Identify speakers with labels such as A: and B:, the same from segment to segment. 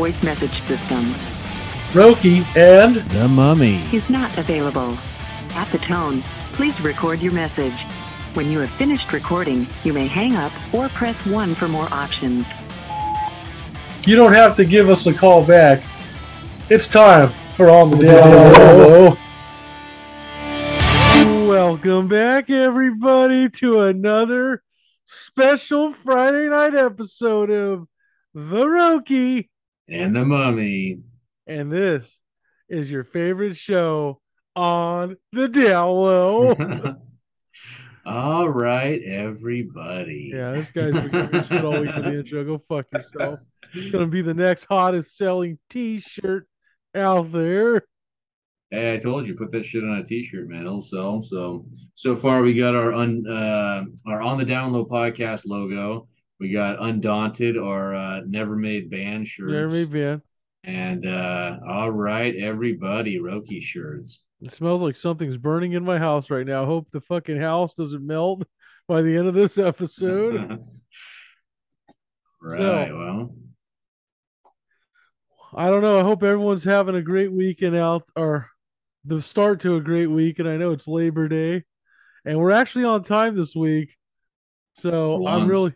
A: voice message system.
B: Roki and
C: The Mummy.
A: Is not available. At the tone, please record your message. When you have finished recording, you may hang up or press 1 for more options.
B: you don't have to give us a call back. It's time for On the Down
D: Welcome back, everybody, to another special Friday night episode of The Roki.
C: And the Mummy.
D: And this is your favorite show on the down.
C: All right, everybody.
D: yeah, this guy's been giving shit all week for the intro. Go fuck yourself. He's to be the next hottest selling t shirt out there.
C: Hey, I told you, put that shit on a t-shirt, man. It'll sell. So so far we got our un uh our on the download podcast logo. We got Undaunted, our uh never made band shirts.
D: Jeremy Van.
C: And uh all right, everybody, Roki shirts.
D: It smells like something's burning in my house right now. I hope the fucking house doesn't melt by the end of this episode.
C: right,
D: So-
C: well.
D: I don't know. I hope everyone's having a great weekend out or the start to a great week. And I know it's Labor Day and we're actually on time this week. So I'm really,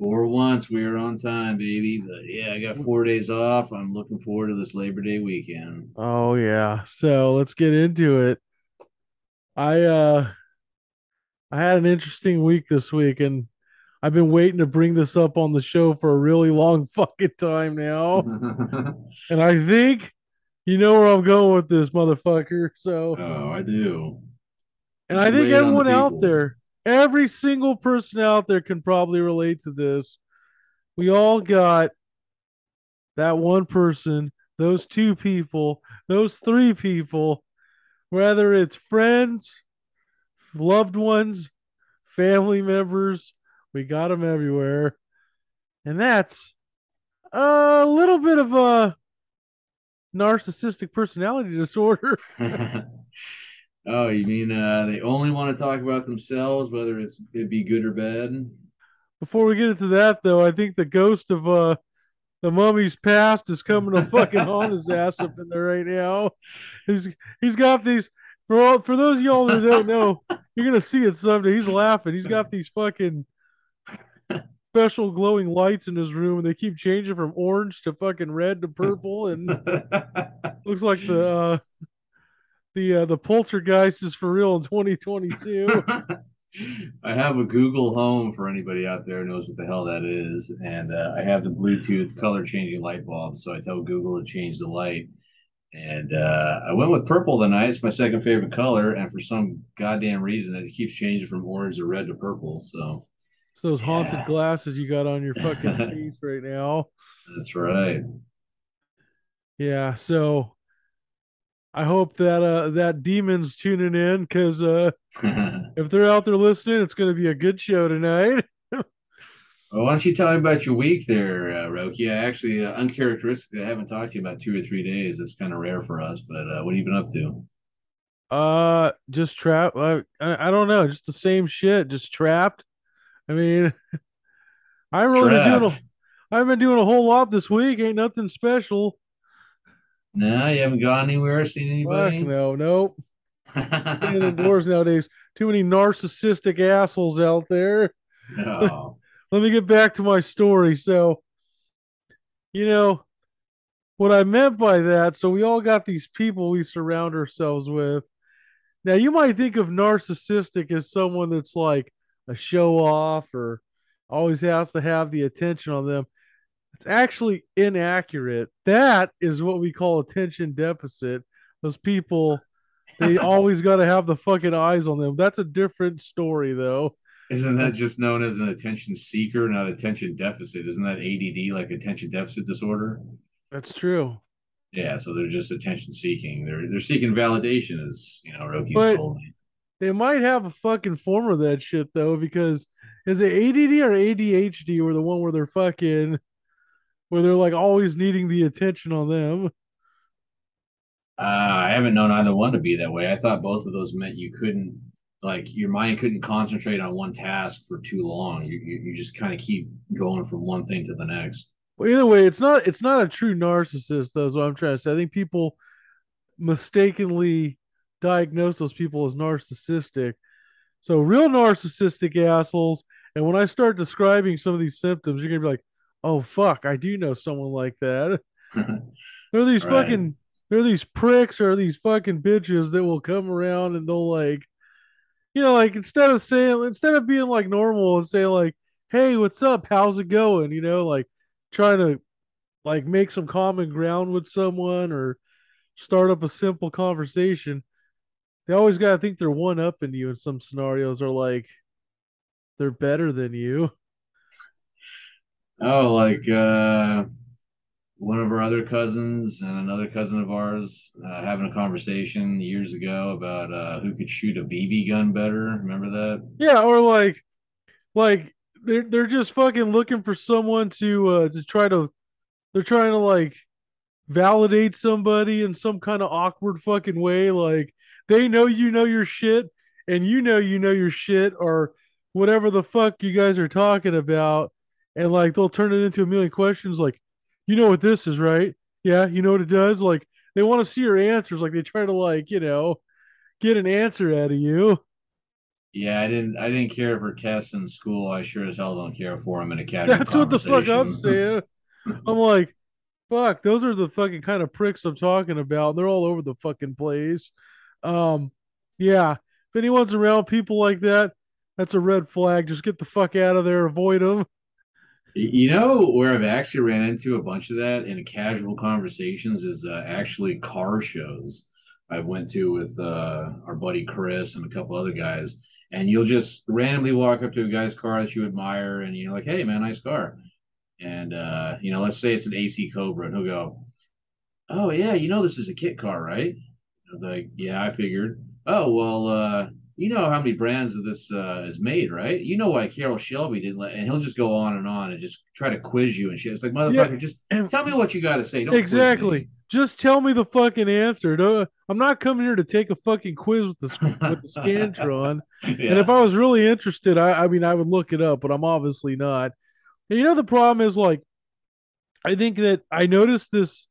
C: For once, we are on time, baby. But yeah, I got four days off. I'm looking forward to this Labor Day weekend.
D: oh yeah. So let's get into it. I, uh, I had an interesting week this week and I've been waiting to bring this up on the show for a really long fucking time now. And I think you know where I'm going with this motherfucker. So
C: oh, I do.
D: And I think everyone out
C: people.
D: there, every single person out there can probably relate to this. We all got that one person, those two people, those three people, whether it's friends, loved ones, family members, we got them everywhere. And that's a little bit of a narcissistic personality disorder.
C: oh, you mean uh, they only want to talk about themselves, whether it's it be good or bad?
D: Before we get into that, though, I think the ghost of uh the mummy's past is coming to fucking haunt his ass up in there right now. He's he's got these for all, for those of y'all that don't know, you're gonna see it someday. He's laughing. He's got these fucking special glowing lights in his room, and they keep changing from orange to fucking red to purple, and looks like the uh the uh, the poltergeist is for real in 2022.
C: I have a Google Home for anybody out there who knows what the hell that is, and uh, I have the Bluetooth color changing light bulb. So I tell Google to change the light, and uh, I went with purple tonight. It's my second favorite color, and for some goddamn reason, it keeps changing from orange to red to purple. So
D: It's those haunted
C: Yeah.
D: glasses you got on your fucking face right now.
C: that's right.
D: Yeah, so I hope that uh that demon's tuning in because uh if they're out there listening, it's gonna be a good show tonight.
C: Well, why don't you tell me about your week there, uh, Roki? I actually, uh, uncharacteristically, I haven't talked to you about two or three days. That's kind of rare for us, but uh, what have you been up to?
D: Uh just trapped. I, I I don't know, just the same shit, just trapped. I mean I really been doing a I haven't been doing a whole lot this week, ain't nothing special.
C: No, you haven't gone anywhere, seen
D: Fuck
C: anybody?
D: no, nope. Indoors nowadays. Too many narcissistic assholes out there.
C: no. Oh.
D: let me get back to my story. So, you know, what I meant by that, so we all got these people we surround ourselves with. Now, you might think of narcissistic as someone that's like a show off or always has to have the attention on them. It's actually inaccurate. That is what we call attention deficit. Those people, they always got to have the fucking eyes on them. That's a different story, though.
C: Isn't that just known as an attention seeker, not attention deficit? Isn't that ADD, like attention deficit disorder?
D: That's true.
C: Yeah, so they're just attention seeking. They're they're seeking validation, as you know, Roki's
D: But-
C: told me.
D: They might have a fucking form of that shit though, because is it ADD or ADHD or the one where they're fucking where they're like always needing the attention on them?
C: Uh, I haven't known either one to be that way. I thought both of those meant you couldn't, like, your mind couldn't concentrate on one task for too long. You you, you just kind of keep going from one thing to the next.
D: Well, either way, it's not it's not a true narcissist, though. Is what I'm trying to say. I think people mistakenly diagnose those people as narcissistic. So real narcissistic assholes. And when I start describing some of these symptoms, you're gonna be like, "Oh fuck, I do know someone like that." there are these
C: Right.
D: fucking there are these pricks or these fucking bitches that will come around and they'll like, you know, like instead of saying instead of being like normal and saying like, "Hey, what's up? How's it going?" You know, like trying to like make some common ground with someone or start up a simple conversation. They always got to think they're one up in you in some scenarios or like they're better than you.
C: Oh, like uh, one of our other cousins and another cousin of ours uh, having a conversation years ago about uh, who could shoot a BB gun better. Remember that?
D: Yeah, or like like they're they're just fucking looking for someone to uh to try to they're trying to like validate somebody in some kind of awkward fucking way like they know you know your shit and you know you know your shit or whatever the fuck you guys are talking about and like they'll turn it into a million questions like you know what this is right yeah you know what it does like they want to see your answers like they try to like you know get an answer out of you
C: Yeah, I didn't. I didn't care for tests in school. I sure as hell don't care for them in a casual
D: That's what the fuck I'm saying. I'm like, fuck, those are the fucking kind of pricks I'm talking about. They're all over the fucking place. Um, yeah. If anyone's around people like that, that's a red flag. Just get the fuck out of there. Avoid them.
C: You know where I've actually ran into a bunch of that in casual conversations is uh, actually car shows. I went to with uh, our buddy Chris and a couple other guys, and you'll just randomly walk up to a guy's car that you admire, and you're like, "Hey, man, nice car." And uh, you know, let's say it's an AC Cobra, and he'll go, "Oh yeah, you know this is a kit car, right?" Like, "Yeah, I figured." Oh well, uh, you know how many brands of this uh, is made, right? You know why Carroll Shelby didn't let, and he'll just go on and on and just try to quiz you and shit. It's like, motherfucker, just tell me what you got to say. Don't
D: exactly. Just tell me the fucking answer. Don't- I'm not coming here to take a fucking quiz with the with the Scantron.
C: Yeah.
D: And if I was really interested, I, I mean, I would look it up, but I'm obviously not. And you know, the problem is like, I think that I noticed this,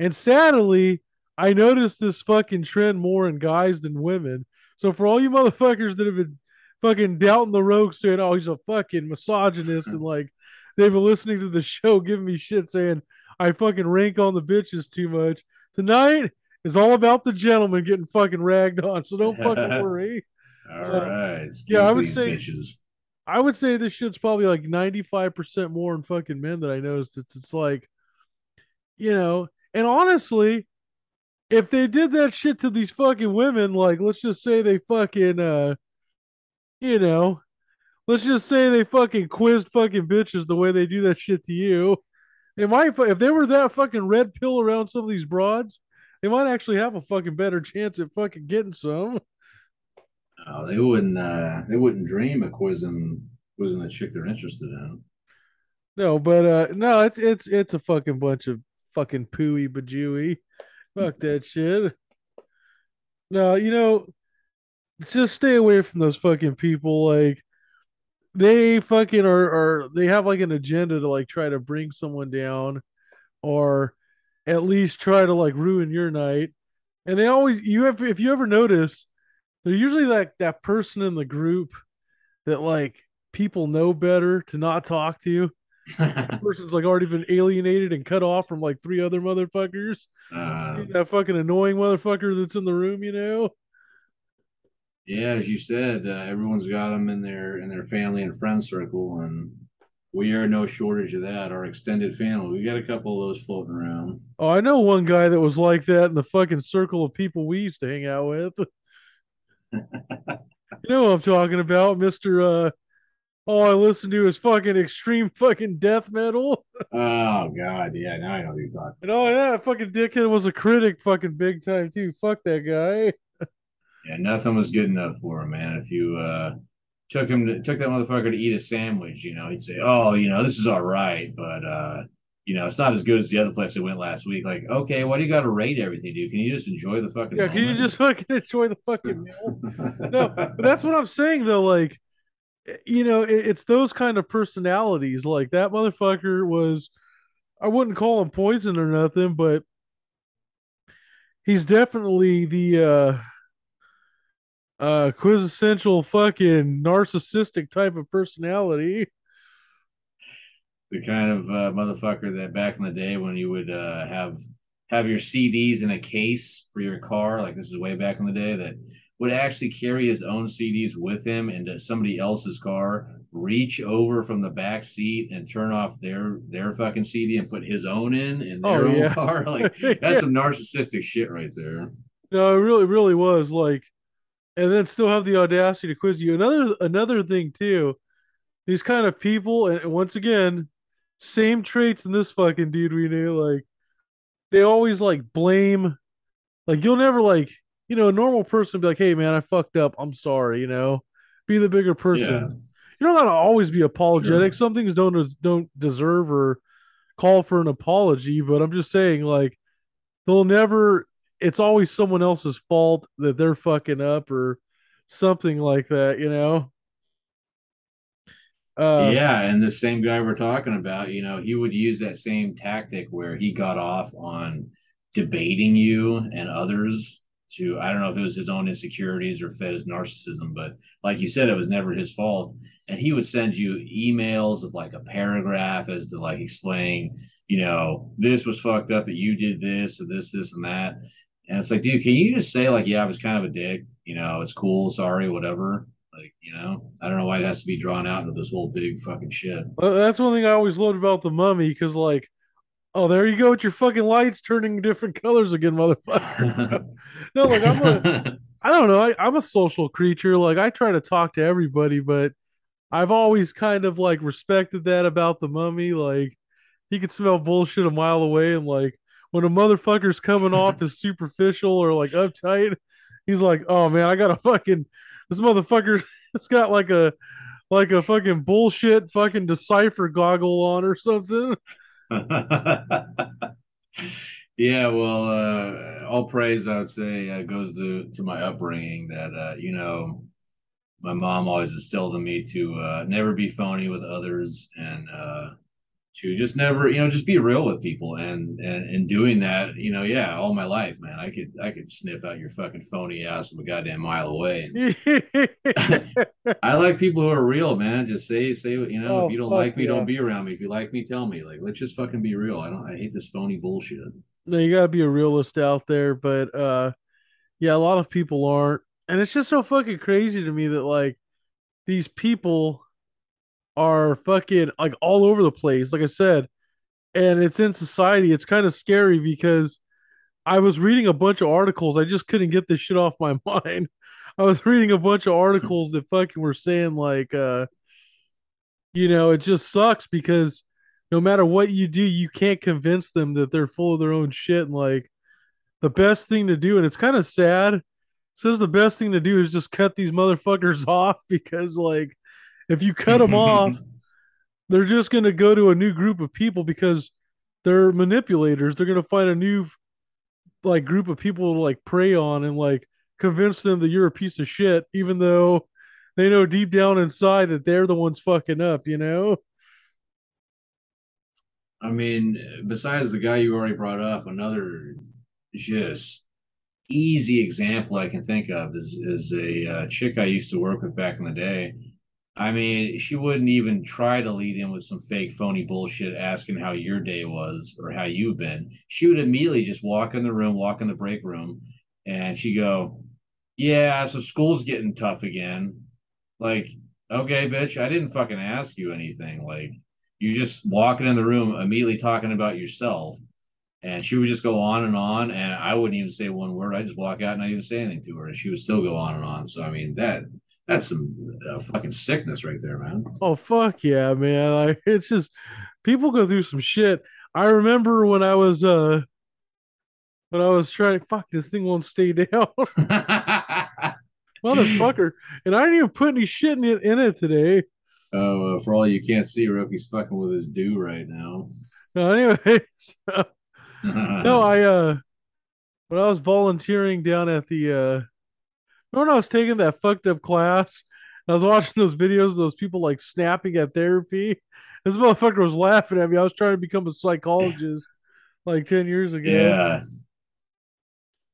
D: and sadly, I noticed this fucking trend more in guys than women. So for all you motherfuckers that have been fucking doubting the rogue, saying, "Oh, he's a fucking misogynist," and like they've been listening to the show, giving me shit, saying I fucking rank on the bitches too much. Tonight is all about the gentleman getting fucking ragged on, so don't fucking worry.
C: All
D: uh,
C: right.
D: yeah, I would say-
C: bitches.
D: I would say this shit's probably like 95% more in fucking men that I noticed. It's it's like, you know, and honestly, if they did that shit to these fucking women, like let's just say they fucking uh you know, let's just say they fucking quizzed fucking bitches the way they do that shit to you. It might if they were that fucking red pill around some of these broads, they might actually have a fucking better chance at fucking getting some.
C: Oh, they wouldn't. Uh, they wouldn't dream of quizzing quizzing a chick they're interested in.
D: No, but uh no, it's it's it's a fucking bunch of fucking pooey bajooey. Fuck that shit. No, you know, just stay away from those fucking people. Like they fucking are are they have like an agenda to like try to bring someone down or at least try to like ruin your night. And they always you have if you ever notice, they're usually like that person in the group that like people know better to not talk to person's like already been alienated and cut off from like three other motherfuckers.
C: uh,
D: that fucking annoying motherfucker that's in the room, you know.
C: yeah, as you said, uh, everyone's got them in their in their family and friend circle, and we are no shortage of that. Our extended family, we got a couple of those floating around.
D: Oh, I know one guy that was like that in the fucking circle of people we used to hang out with. you know what I'm talking about, Mister. Uh, all I listen to is fucking extreme fucking death metal.
C: Oh God, yeah, now I know what you're talking.
D: And oh yeah, that fucking dickhead was a critic, fucking big time too. Fuck that guy.
C: Yeah, nothing was good enough for him, man. If you uh, took him to, took that motherfucker to eat a sandwich, you know, he'd say, "Oh, you know, this is all right, but uh, you know, it's not as good as the other place I went last week." Like, okay, why do you got to rate everything, dude? Can you just enjoy the fucking?
D: Yeah, can you just fucking enjoy the fucking meal? no, but that's what I'm saying though. Like, you know, it, it's those kind of personalities. Like that motherfucker was. I wouldn't call him poison or nothing, but he's definitely the uh uh quintessential fucking narcissistic type of personality.
C: The kind of uh, motherfucker that back in the day when you would uh, have have your CDs in a case for your car, like this is way back in the day, that would actually carry his own CDs with him into somebody else's car, reach over from the back seat and turn off their their fucking CD and put his own in in oh, their
D: Oh,
C: own
D: yeah.
C: car. Like
D: Yeah.
C: that's some narcissistic shit right there.
D: No, it really, really was like, and then still have the audacity to quiz you. Another, another thing too. These kind of people, and once again, same traits in this fucking dude we knew. Like, they always like blame. Like, you'll never like, you know, a normal person would be like, "Hey, man, I fucked up. I'm sorry." You know, be the bigger person.
C: Yeah.
D: You don't gotta always be apologetic.
C: Sure.
D: Some things don't don't deserve or call for an apology. But I'm just saying, like, they'll never it's always someone else's fault that they're fucking up or something like that you know uh
C: yeah, and the same guy we're talking about, you know, he would use that same tactic where he got off on debating you and others to I don't know if it was his own insecurities or fed his narcissism, but like you said, it was never his fault. And he would send you emails of like a paragraph as to like explaining, you know, this was fucked up that you did this and this, this, and that. And it's like, dude, can you just say like, yeah, I was kind of a dick, you know, it's cool, sorry, whatever. Like, you know, I don't know why it has to be drawn out into this whole big fucking shit.
D: uh, that's one thing i always loved about the mummy because like oh there you go with your fucking lights turning different colors again motherfucker. No like i'm a i don't know. I, i'm a social creature. Like i try to talk to everybody but i've always kind of like respected that about the mummy. Like he could smell bullshit a mile away and like when a motherfucker's coming off as superficial or like uptight he's like oh man i got a fucking this motherfucker It's got like a like a fucking bullshit fucking decipher goggle on or something
C: yeah, well, uh, all praise I would say uh, goes to to my upbringing. That uh, you know, my mom always instilled in me to uh, never be phony with others and uh, to just never, you know, just be real with people. And and in doing that, you know, yeah, all my life, man, I could I could sniff out your fucking phony ass from a goddamn mile away. I like people who are real, man. Just say say you know,
D: Oh,
C: if you don't like me,
D: yeah.
C: don't be around me. If you like me, tell me. Like, let's just fucking be real. I don't. I hate this phony bullshit.
D: no, you gotta be a realist out there, but uh yeah, a lot of people aren't. And it's just so fucking crazy to me that like these people are fucking like all over the place, like I said. And it's in society. It's kind of scary because I was reading a bunch of articles. I just couldn't get this shit off my mind. I was reading a bunch of articles that fucking were saying like uh you know, it just sucks because no matter what you do, you can't convince them that they're full of their own shit and like the best thing to do and it's kind of sad. Says the best thing to do is just cut these motherfuckers off because like if you cut them off, they're just going to go to a new group of people because they're manipulators. They're going to find a new like group of people to like prey on and like convince them that you're a piece of shit, even though they know deep down inside that they're the ones fucking up, you know?
C: I mean, besides the guy you already brought up, another just easy example I can think of is is a uh, chick I used to work with back in the day. I mean, she wouldn't even try to lead in with some fake, phony bullshit, asking how your day was or how you've been. She would immediately just walk in the room, walk in the break room, and she go, "Yeah, so school's getting tough again." Like, okay, bitch, I didn't fucking ask you anything. Like, you just walking in the room, immediately talking about yourself. And she would just go on and on, and I wouldn't even say one word. I just walk out and not even say anything to her, and she would still go on and on. So I mean, that that's some uh, fucking sickness right there, man.
D: Oh fuck yeah, man. Like it's just people go through some shit. I remember when I was uh when I was trying fuck this thing won't stay down. Motherfucker. And I didn't even put any shit in it in it today.
C: Oh, uh, for all you can't see, Roki's fucking with his do right now.
D: No, anyways. no, I uh when I was volunteering down at the uh remember when I was taking that fucked up class? I was watching those videos of those people like snapping at therapy, this motherfucker was laughing at me. I was trying to become a psychologist like ten years ago.
C: Yeah.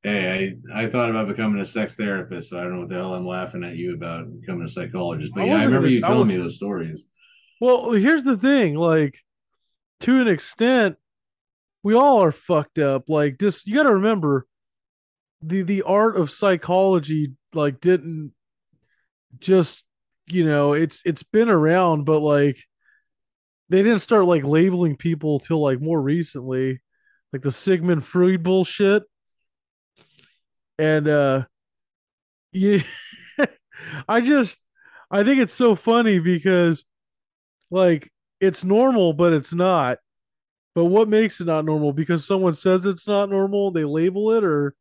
C: Hey, I, I thought about becoming a sex therapist, so I don't know what the hell I'm laughing at you about becoming a psychologist. But
D: I
C: yeah, I remember
D: gonna-
C: you telling me those stories.
D: Well, here's the thing, like to an extent, we all are fucked up. Like this, you got to remember the the art of psychology like didn't just you know it's it's been around, but like they didn't start like labeling people till like more recently, like the Sigmund Freud bullshit, and uh, yeah, I just I think it's so funny because like it's normal but it's not. But what makes it not normal? Because someone says it's not normal they label it or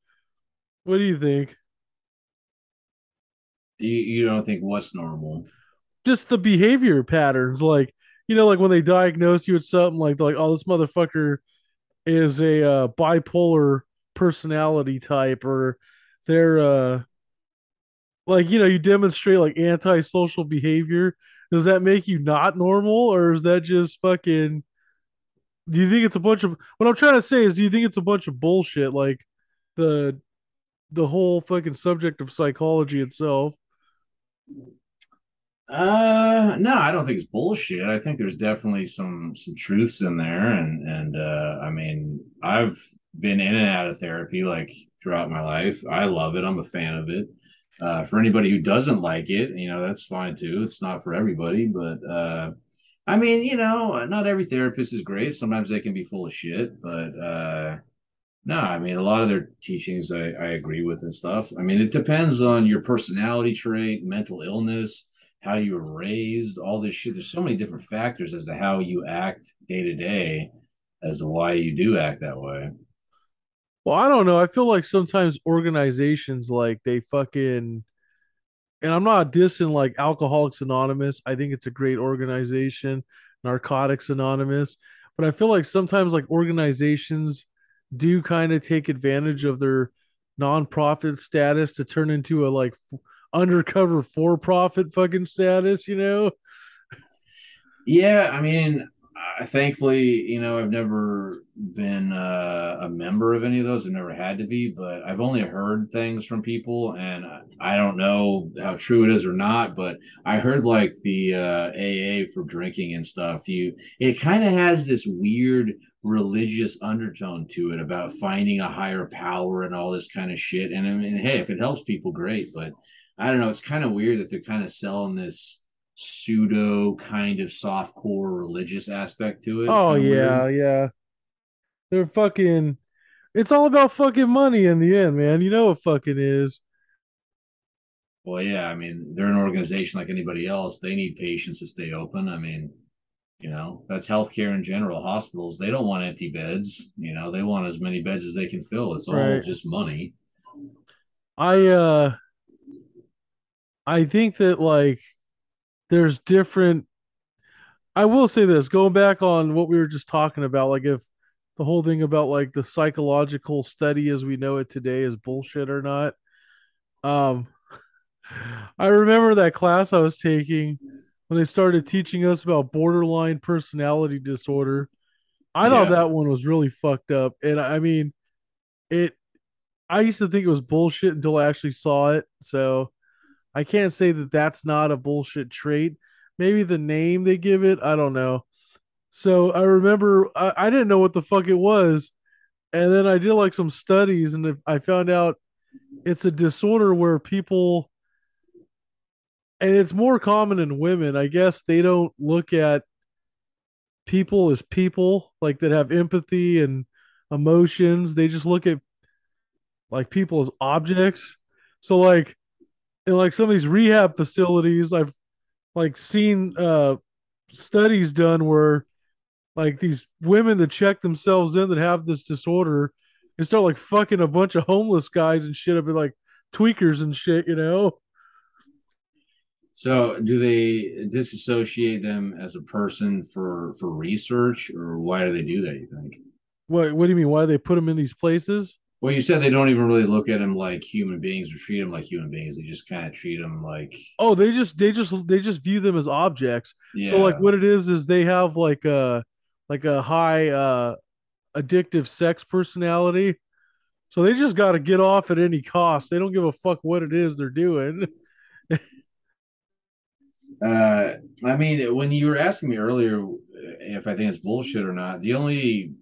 D: what do you think
C: You, you don't think what's normal?
D: just the behavior patterns like you know like when they diagnose you with something like like oh this motherfucker is a uh, bipolar personality type or they're uh like you know you demonstrate like antisocial behavior does that make you not normal or is that just fucking do you think it's a bunch of what i'm trying to say is do you think it's a bunch of bullshit like the the whole fucking subject of psychology itself
C: Uh, no, I don't think it's bullshit. I think there's definitely some some truths in there, and and uh, I mean, I've been in and out of therapy like throughout my life. I love it. I'm a fan of it. Uh, for anybody who doesn't like it, you know, that's fine too. It's not for everybody, but uh, I mean, you know, not every therapist is great. Sometimes they can be full of shit, but uh, no, I mean, a lot of their teachings I, I agree with and stuff. I mean, it depends on your personality trait, mental illness, how you were raised, all this shit. There's so many different factors as to how you act day to day as to why you do act that way.
D: well i don't know i feel like sometimes organizations like they fucking and i'm not dissing like alcoholics anonymous i think it's a great organization narcotics anonymous but i feel like sometimes like organizations do kind of take advantage of their nonprofit status to turn into a like f- undercover for-profit fucking status you know
C: Yeah, I mean, uh, thankfully, you know, I've never been uh, a member of any of those. I've never had to be, but I've only heard things from people, and I- I don't know how true it is or not. But I heard like the uh, AA for drinking and stuff. You, it kind of has this weird religious undertone to it about finding a higher power and all this kind of shit. And I mean, hey, if it helps people, great. But I don't know. It's kind of weird that they're kind of selling this pseudo kind of soft core religious aspect to it.
D: oh yeah
C: weird.
D: yeah they're fucking it's all about fucking money in the end man you know what fucking is
C: Well, yeah. I mean, they're an organization like anybody else. They need patients to stay open. I mean, you know, that's healthcare in general. Hospitals, they don't want empty beds. You know, they want as many beds as they can fill. It's all
D: Right.
C: just money.
D: I uh I think that like there's different I will say this, going back on what we were just talking about, like if the whole thing about like the psychological study as we know it today is bullshit or not. Um I remember that class I was taking when they started teaching us about borderline personality disorder. I thought that one was really fucked up. And I mean it I used to think it was bullshit until I actually saw it. So I can't say that that's not a bullshit trait. Maybe the name they give it, I don't know. So I remember I, I didn't know what the fuck it was, and then I did like some studies, and I found out it's a disorder where people, and it's more common in women. I guess they don't look at people as people like that have empathy and emotions. They just look at like people as objects. So like in like some of these rehab facilities, I've like seen uh studies done where like these women that check themselves in that have this disorder and start like fucking a bunch of homeless guys and shit up at like tweakers and shit, you know?
C: So, do they disassociate them as a person for for research, or why do they do that? You think?
D: What what do you mean? Why do they put them in these places?
C: Well, you said they don't even really look at them like human beings or treat them like human beings. They just kind of treat them like
D: Oh, they just they just they just view them as objects.
C: yeah.
D: So like what it is is they have like a like a high uh addictive sex personality. So they just got to get off at any cost. They don't give a fuck what it is they're doing.
C: Uh, I mean, when you were asking me earlier if I think it's bullshit or not, the only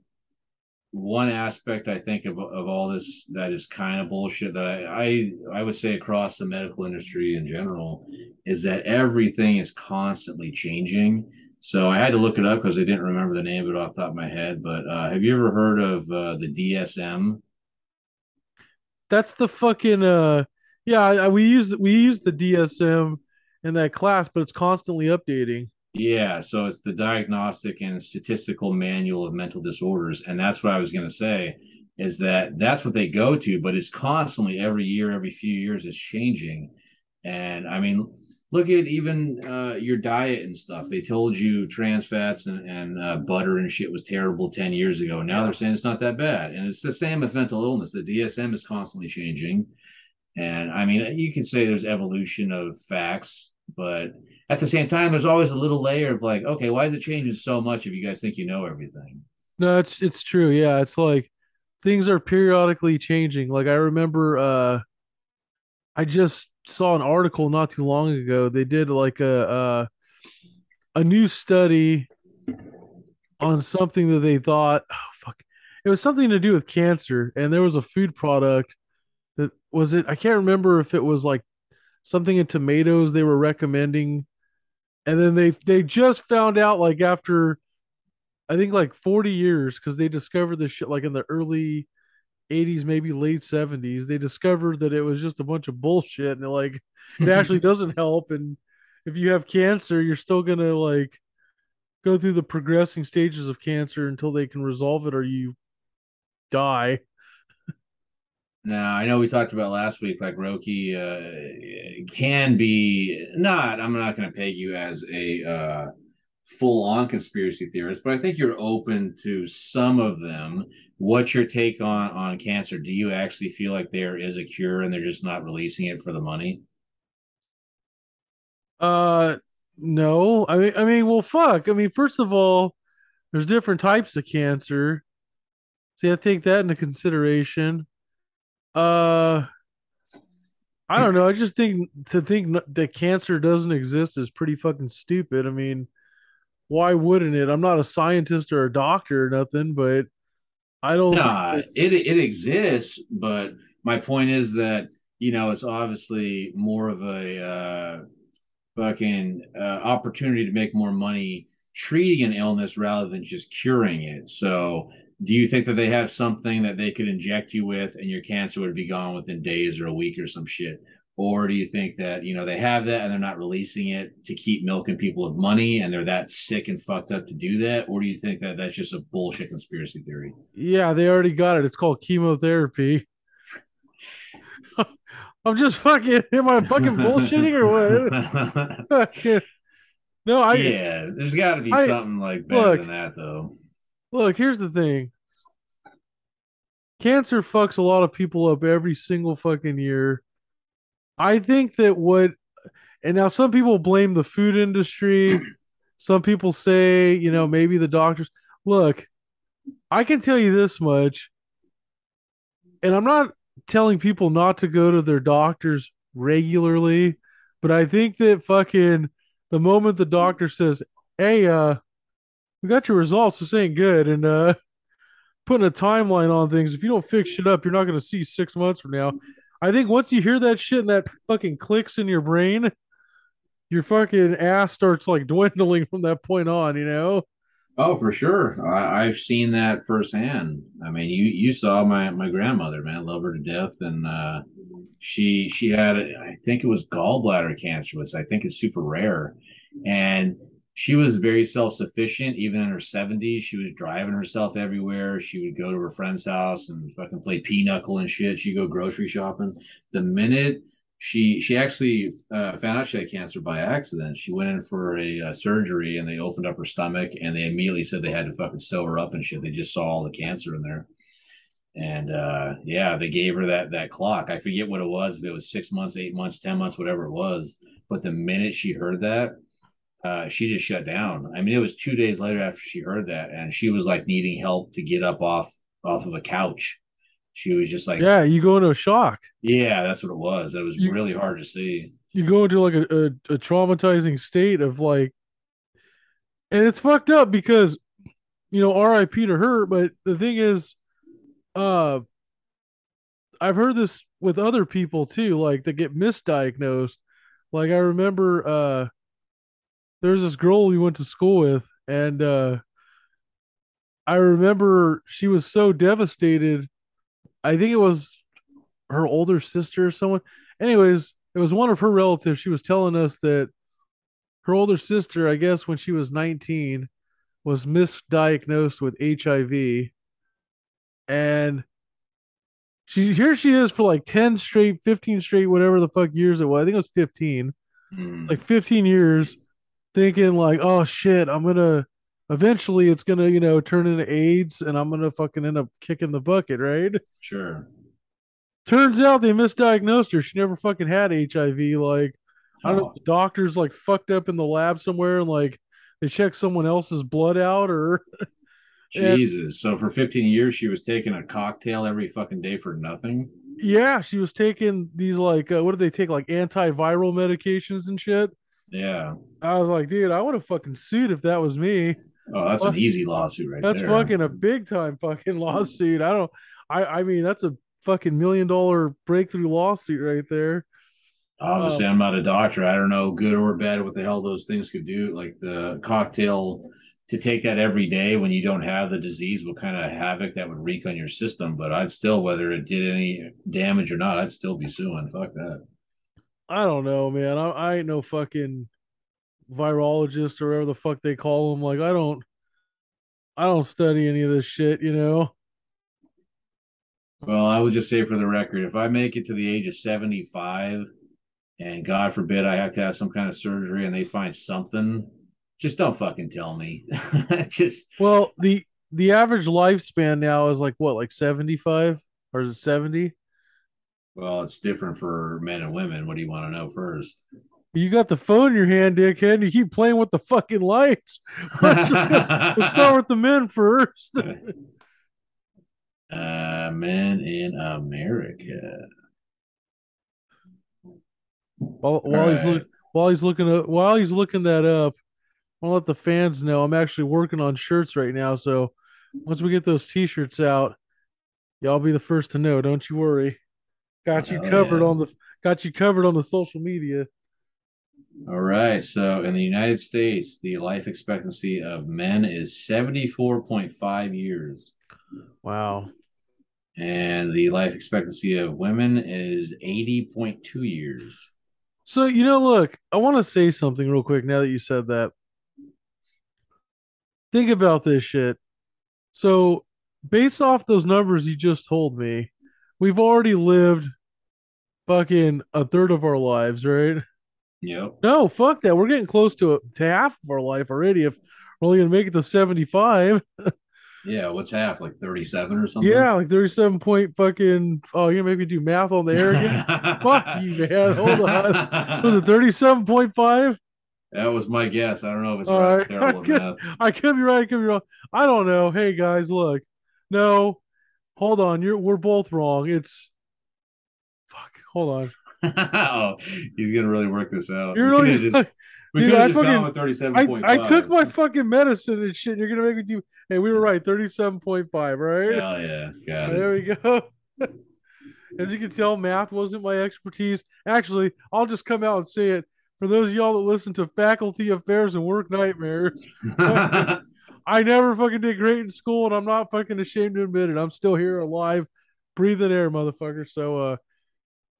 C: one aspect I think of, of all this that is kind of bullshit that I, I I would say across the medical industry in general is that everything is constantly changing. So I had to look it up because I didn't remember the name of it off the top of my head. But uh, have you ever heard of uh, the DSM?
D: That's the fucking uh yeah, we use we use the DSM in that class, but it's constantly updating.
C: Yeah, so it's the Diagnostic and Statistical Manual of Mental Disorders, and that's what I was going to say is that that's what they go to, but it's constantly every year, every few years, it's changing. And I mean, look at even uh, your diet and stuff. They told you trans fats and, and uh, butter and shit was terrible 10 years ago. Now they're saying it's not that bad. And it's the same with mental illness. The DSM is constantly changing. And I mean, you can say there's evolution of facts, but at the same time, there's always a little layer of like, okay, why is it changing so much if you guys think you know everything?
D: No, it's it's true. Yeah, it's like things are periodically changing. Like I remember uh I just saw an article not too long ago. They did like a a, a new study on something that they thought, oh fuck. It was something to do with cancer and there was a food product that was it I can't remember if it was like something in tomatoes they were recommending and then they they just found out like after I think like 40 years because they discovered this shit like in the early 80s, maybe late 70s. They discovered that it was just a bunch of bullshit and like it actually doesn't help. And if you have cancer, you're still gonna like go through the progressing stages of cancer until they can resolve it or you die.
C: Now, I know we talked about last week, like Roki uh, can be not, I'm not going to peg you as a uh, full on conspiracy theorist, but I think you're open to some of them. What's your take on, on cancer? Do you actually feel like there is a cure and they're just not releasing it for the money?
D: Uh no. I mean I mean well fuck. I mean first of all, there's different types of cancer. See, I take that into consideration. Uh I don't know. I just think to think that cancer doesn't exist is pretty fucking stupid. I mean, why wouldn't it? I'm not a scientist or a doctor or nothing, but I don't
C: Nah, it it exists, but my point is that you know it's obviously more of a uh, fucking uh, opportunity to make more money treating an illness rather than just curing it. So, do you think that they have something that they could inject you with, and your cancer would be gone within days or a week or some shit? Or do you think that you know they have that and they're not releasing it to keep milking people of money, and they're that sick and fucked up to do that? Or do you think that that's just a bullshit conspiracy theory?
D: yeah, they already got it. It's called chemotherapy. I'm just fucking am I fucking bullshitting or what? No, I
C: yeah, there's got to be
D: I-
C: something like better
D: look.
C: than that, though.
D: Look, here's the thing. Cancer fucks a lot of people up every single fucking year. I think that what, and now some people blame the food industry. Some people say, you know, maybe the doctors. Look, I can tell you this much, and I'm not telling people not to go to their doctors regularly, but I think that fucking the moment the doctor says, "Hey, uh, we got your results. This ain't good," and uh, putting a timeline on things. If you don't fix shit up, you're not going to see six months from now. I think once you hear that shit and that fucking clicks in your brain, your fucking ass starts like dwindling from that point on. You know?
C: Oh, for sure. I, I've seen that firsthand. I mean, you you saw my my grandmother, man, love her to death, and uh, she she had I think it was gallbladder cancer, which I think is super rare, and she was very self sufficient. Even in her seventies, she was driving herself everywhere. She would go to her friend's house and fucking play pinochle and shit. She'd go grocery shopping. The minute she she actually uh, found out she had cancer by accident. She went in for a, uh surgery and they opened up her stomach and they immediately said they had to fucking sew her up and shit. They just saw all the cancer in there. And uh, yeah, they gave her that that clock. I forget what it was. If it was six months, eight months, ten months, whatever it was. But the minute she heard that, uh, she just shut down. I mean, it was two days later after she heard that, and she was like needing help to get up off off of a couch. She was just like,
D: yeah, you go into a shock.
C: yeah, that's what it was. It was
D: You-
C: really hard to see.
D: You go into like a, a, a traumatizing state of like, and it's fucked up because, you know, R.I.P. to her. But the thing is, uh, I've heard this with other people too, like that get misdiagnosed. Like I remember, uh, there's this girl we went to school with, and uh, I remember she was so devastated. I think it was her older sister or someone. Anyways, it was one of her relatives. She was telling us that her older sister, I guess, when she was 19, was misdiagnosed with HIV. And she here she is for like 10 straight, 15 straight, whatever the fuck years it was. I think it was 15
C: Mm.
D: like 15 years thinking like oh shit i'm gonna eventually it's gonna you know turn into aids and i'm gonna fucking end up kicking the bucket right
C: sure.
D: turns out they misdiagnosed her she never fucking had hiv like i don't know the doctors like fucked up in the lab somewhere and like they checked someone else's blood out or.
C: Jesus. So for 15 years, she was taking a cocktail every fucking day for nothing.
D: yeah she was taking these like uh, what did they take like antiviral medications and shit
C: Yeah.
D: i was like dude i would have fucking sued if that was me
C: Oh, that's an easy lawsuit right
D: That's
C: there.
D: fucking a big time fucking lawsuit. I don't I I mean that's a fucking million dollar breakthrough lawsuit right there.
C: Obviously,
D: Oh.
C: I'm not a doctor. I don't know good or bad what the hell those things could do. Like the cocktail to take that every day when you don't have the disease, what kind of havoc that would wreak on your system. But I'd still, whether it did any damage or not, I'd still be suing. Fuck that.
D: I don't know, man. I, I ain't no fucking virologist or whatever the fuck they call them. Like I don't I don't study any of this shit, you know.
C: Well, I would just say for the record, if I make it to the age of 75 and God forbid I have to have some kind of surgery and they find something, just don't fucking tell me. just
D: Well, the the average lifespan now is like what, like 75 or is it 70?
C: Well, it's different for men and women. What do you want to know first?
D: You got the phone in your hand, dickhead. You keep playing with the fucking lights. Let's start with the men first.
C: uh, men in America.
D: While, while he's
C: Alright.
D: look, while he's looking up, while he's looking that up, I'll let the fans know I'm actually working on shirts right now. So once we get those t-shirts out, y'all be the first to know. Don't you worry. Got you
C: Hell
D: covered
C: yeah.
D: on the got you covered on the social media.
C: All right. So in the United States, the life expectancy of men is 74.5 years.
D: Wow.
C: And the life expectancy of women is 80.2 years.
D: So you know, look, I want to say something real quick now that you said that. Think about this shit. So, based off those numbers you just told me, we've already lived fucking a third of our lives, right?
C: Yep.
D: No, fuck that. We're getting close to to half of our life already. If we're only gonna make it to seventy five,
C: Yeah. What's half? Like 37 or something?
D: yeah, like thirty seven point fucking. Oh, you make me do math on the air again? fuck you, man. Hold on. Was it thirty seven point five?
C: That was my guess. I don't know if it's right. Terrible at math.
D: I could be right. I could be wrong. I don't know. Hey guys, look. No, hold on. You're we're both wrong. It's. Hold on.
C: oh, he's gonna really work this out.
D: You're really-
C: just, we
D: Dude,
C: could
D: I
C: have just
D: fucking-
C: gone with thirty-seven
D: I, I took my fucking medicine and shit. You're gonna make me do. Hey, we were right. Thirty-seven point five. Right.
C: Hell yeah, got it.
D: There we go. As you can tell, math wasn't my expertise. Actually, I'll just come out and say it. For those of y'all that listen to Faculty Affairs and Work Nightmares, I never fucking did great in school, and I'm not fucking ashamed to admit it. I'm still here, alive, breathing air, motherfucker. So, uh,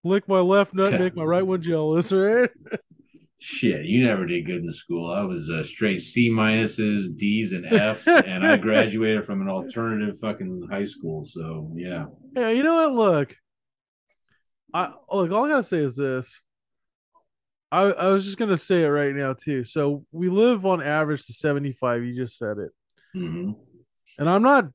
D: lick my left nut, make my right one jealous, right?
C: Shit, you never did good in the school. I was uh, straight C minuses, D's, and F's, and I graduated from an alternative fucking high school. So yeah,
D: Yeah, you know what? Look, I look. All I gotta say is this. I I was just gonna say it right now too. So we live on average to seventy five. You just said it,
C: hmm
D: and I'm not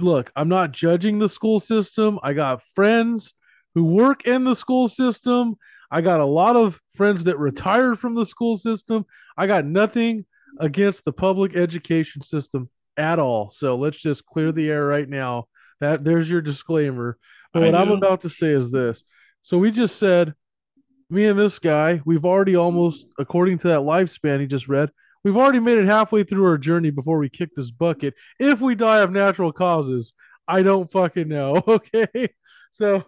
D: look, I'm not judging the school system. I got friends who work in the school system. I got a lot of friends that retired from the school system. I got nothing against the public education system at all. So let's just clear the air right now. That there's your disclaimer. But what I'm about to say is this. So we just said me and this guy, we've already almost according to that lifespan he just read, we've already made it halfway through our journey before we kick this bucket. If we die of natural causes, I don't fucking know. Okay. So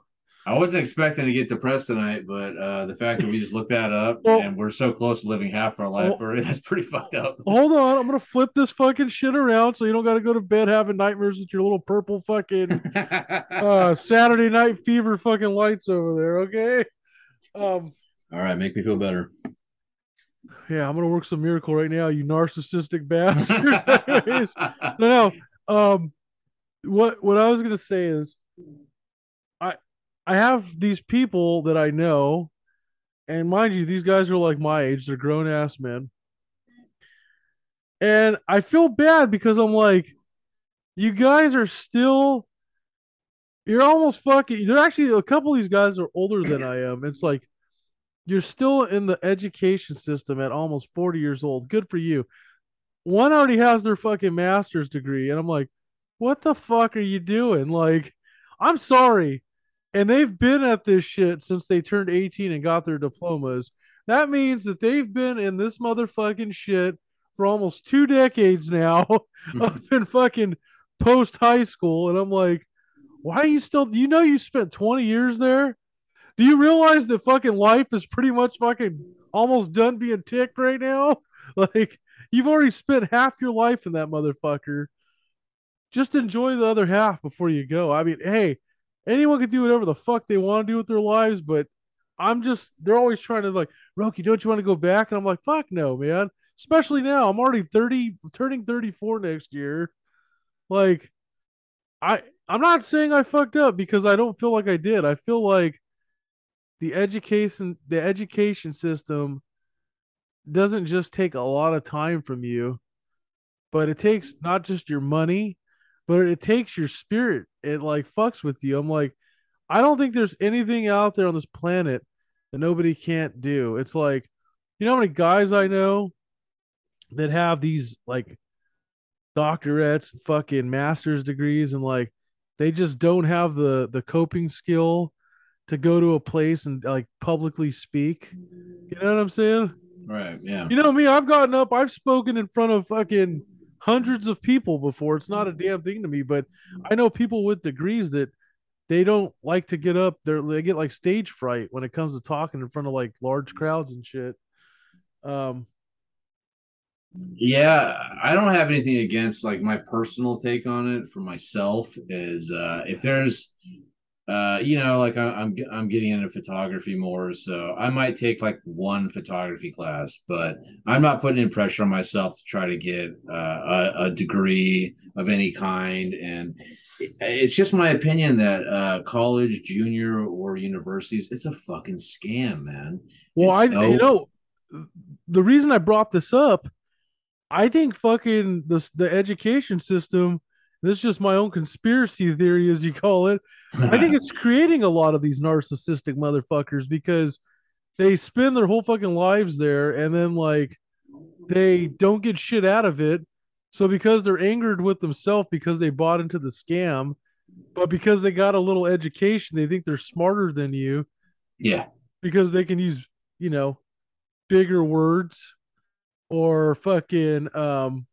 C: I wasn't expecting to get depressed tonight, but uh, the fact that we just looked that up
D: Well-
C: and we're so close to living half our life
D: Well-
C: already, that's pretty fucked up.
D: hold on, I'm gonna flip this fucking shit around so you don't gotta go to bed having nightmares with your little purple fucking uh Saturday night fever fucking lights over there, okay? Um
C: All right, make me feel better.
D: yeah, I'm gonna work some miracle right now, you narcissistic bastard. No, no. Um, what what I was gonna say is, I have these people that I know, and mind you, these guys are like my age; they're grown ass men, and I feel bad because I'm like, you guys are still. You're almost fucking. They're actually a couple of these guys are older than I am. It's like you're still in the education system at almost 40 years old. Good for you. One already has their fucking master's degree, and I'm like, what the fuck are you doing? Like, I'm sorry. And they've been at this shit since they turned 18 and got their diplomas. That means that they've been in this motherfucking shit for almost two decades now, mm-hmm. up in fucking post high school. And I'm like, why are you still, you know, you spent 20 years there? Do you realize that fucking life is pretty much fucking almost done being ticked right now? Like, you've already spent half your life in that motherfucker. Just enjoy the other half before you go. I mean, hey, anyone can do whatever the fuck they want to do with their lives, but I'm just, they're always trying to, like, Roki, don't you want to go back? And I'm like, fuck no, man. Especially now. I'm already 30, turning 34 next year. Like, I, I'm not saying I fucked up because I don't feel like I did. I feel like the education the education system doesn't just take a lot of time from you, but it takes not just your money, but it takes your spirit. It like fucks with you. I'm like, I don't think there's anything out there on this planet that nobody can't do. It's like, you know how many guys I know that have these like doctorates, fucking master's degrees, and like they just don't have the the coping skill to go to a place and like publicly speak. You know what I'm saying?
C: Right, yeah.
D: You know me, I've gotten up, I've spoken in front of fucking hundreds of people before. It's not a damn thing to me, but I know people with degrees that they don't like to get up. They're, they get like stage fright when it comes to talking in front of like large crowds and shit. Um,
C: Yeah, I don't have anything against like my personal take on it for myself is uh if there's uh you know like I, I'm I'm getting into photography more so I might take like one photography class but I'm not putting in pressure on myself to try to get uh, a, a degree of any kind and it's just my opinion that uh college junior or universities it's a fucking scam man
D: well, I
C: so-
D: you know the reason I brought this up, I think fucking the the education system. This is just my own conspiracy theory, as you call it. I think it's creating a lot of these narcissistic motherfuckers because they spend their whole fucking lives there and then like they don't get shit out of it. So because they're angered with themselves because they bought into the scam, but because they got a little education, they think they're smarter than you
C: yeah
D: because they can use, you know, bigger words or fucking um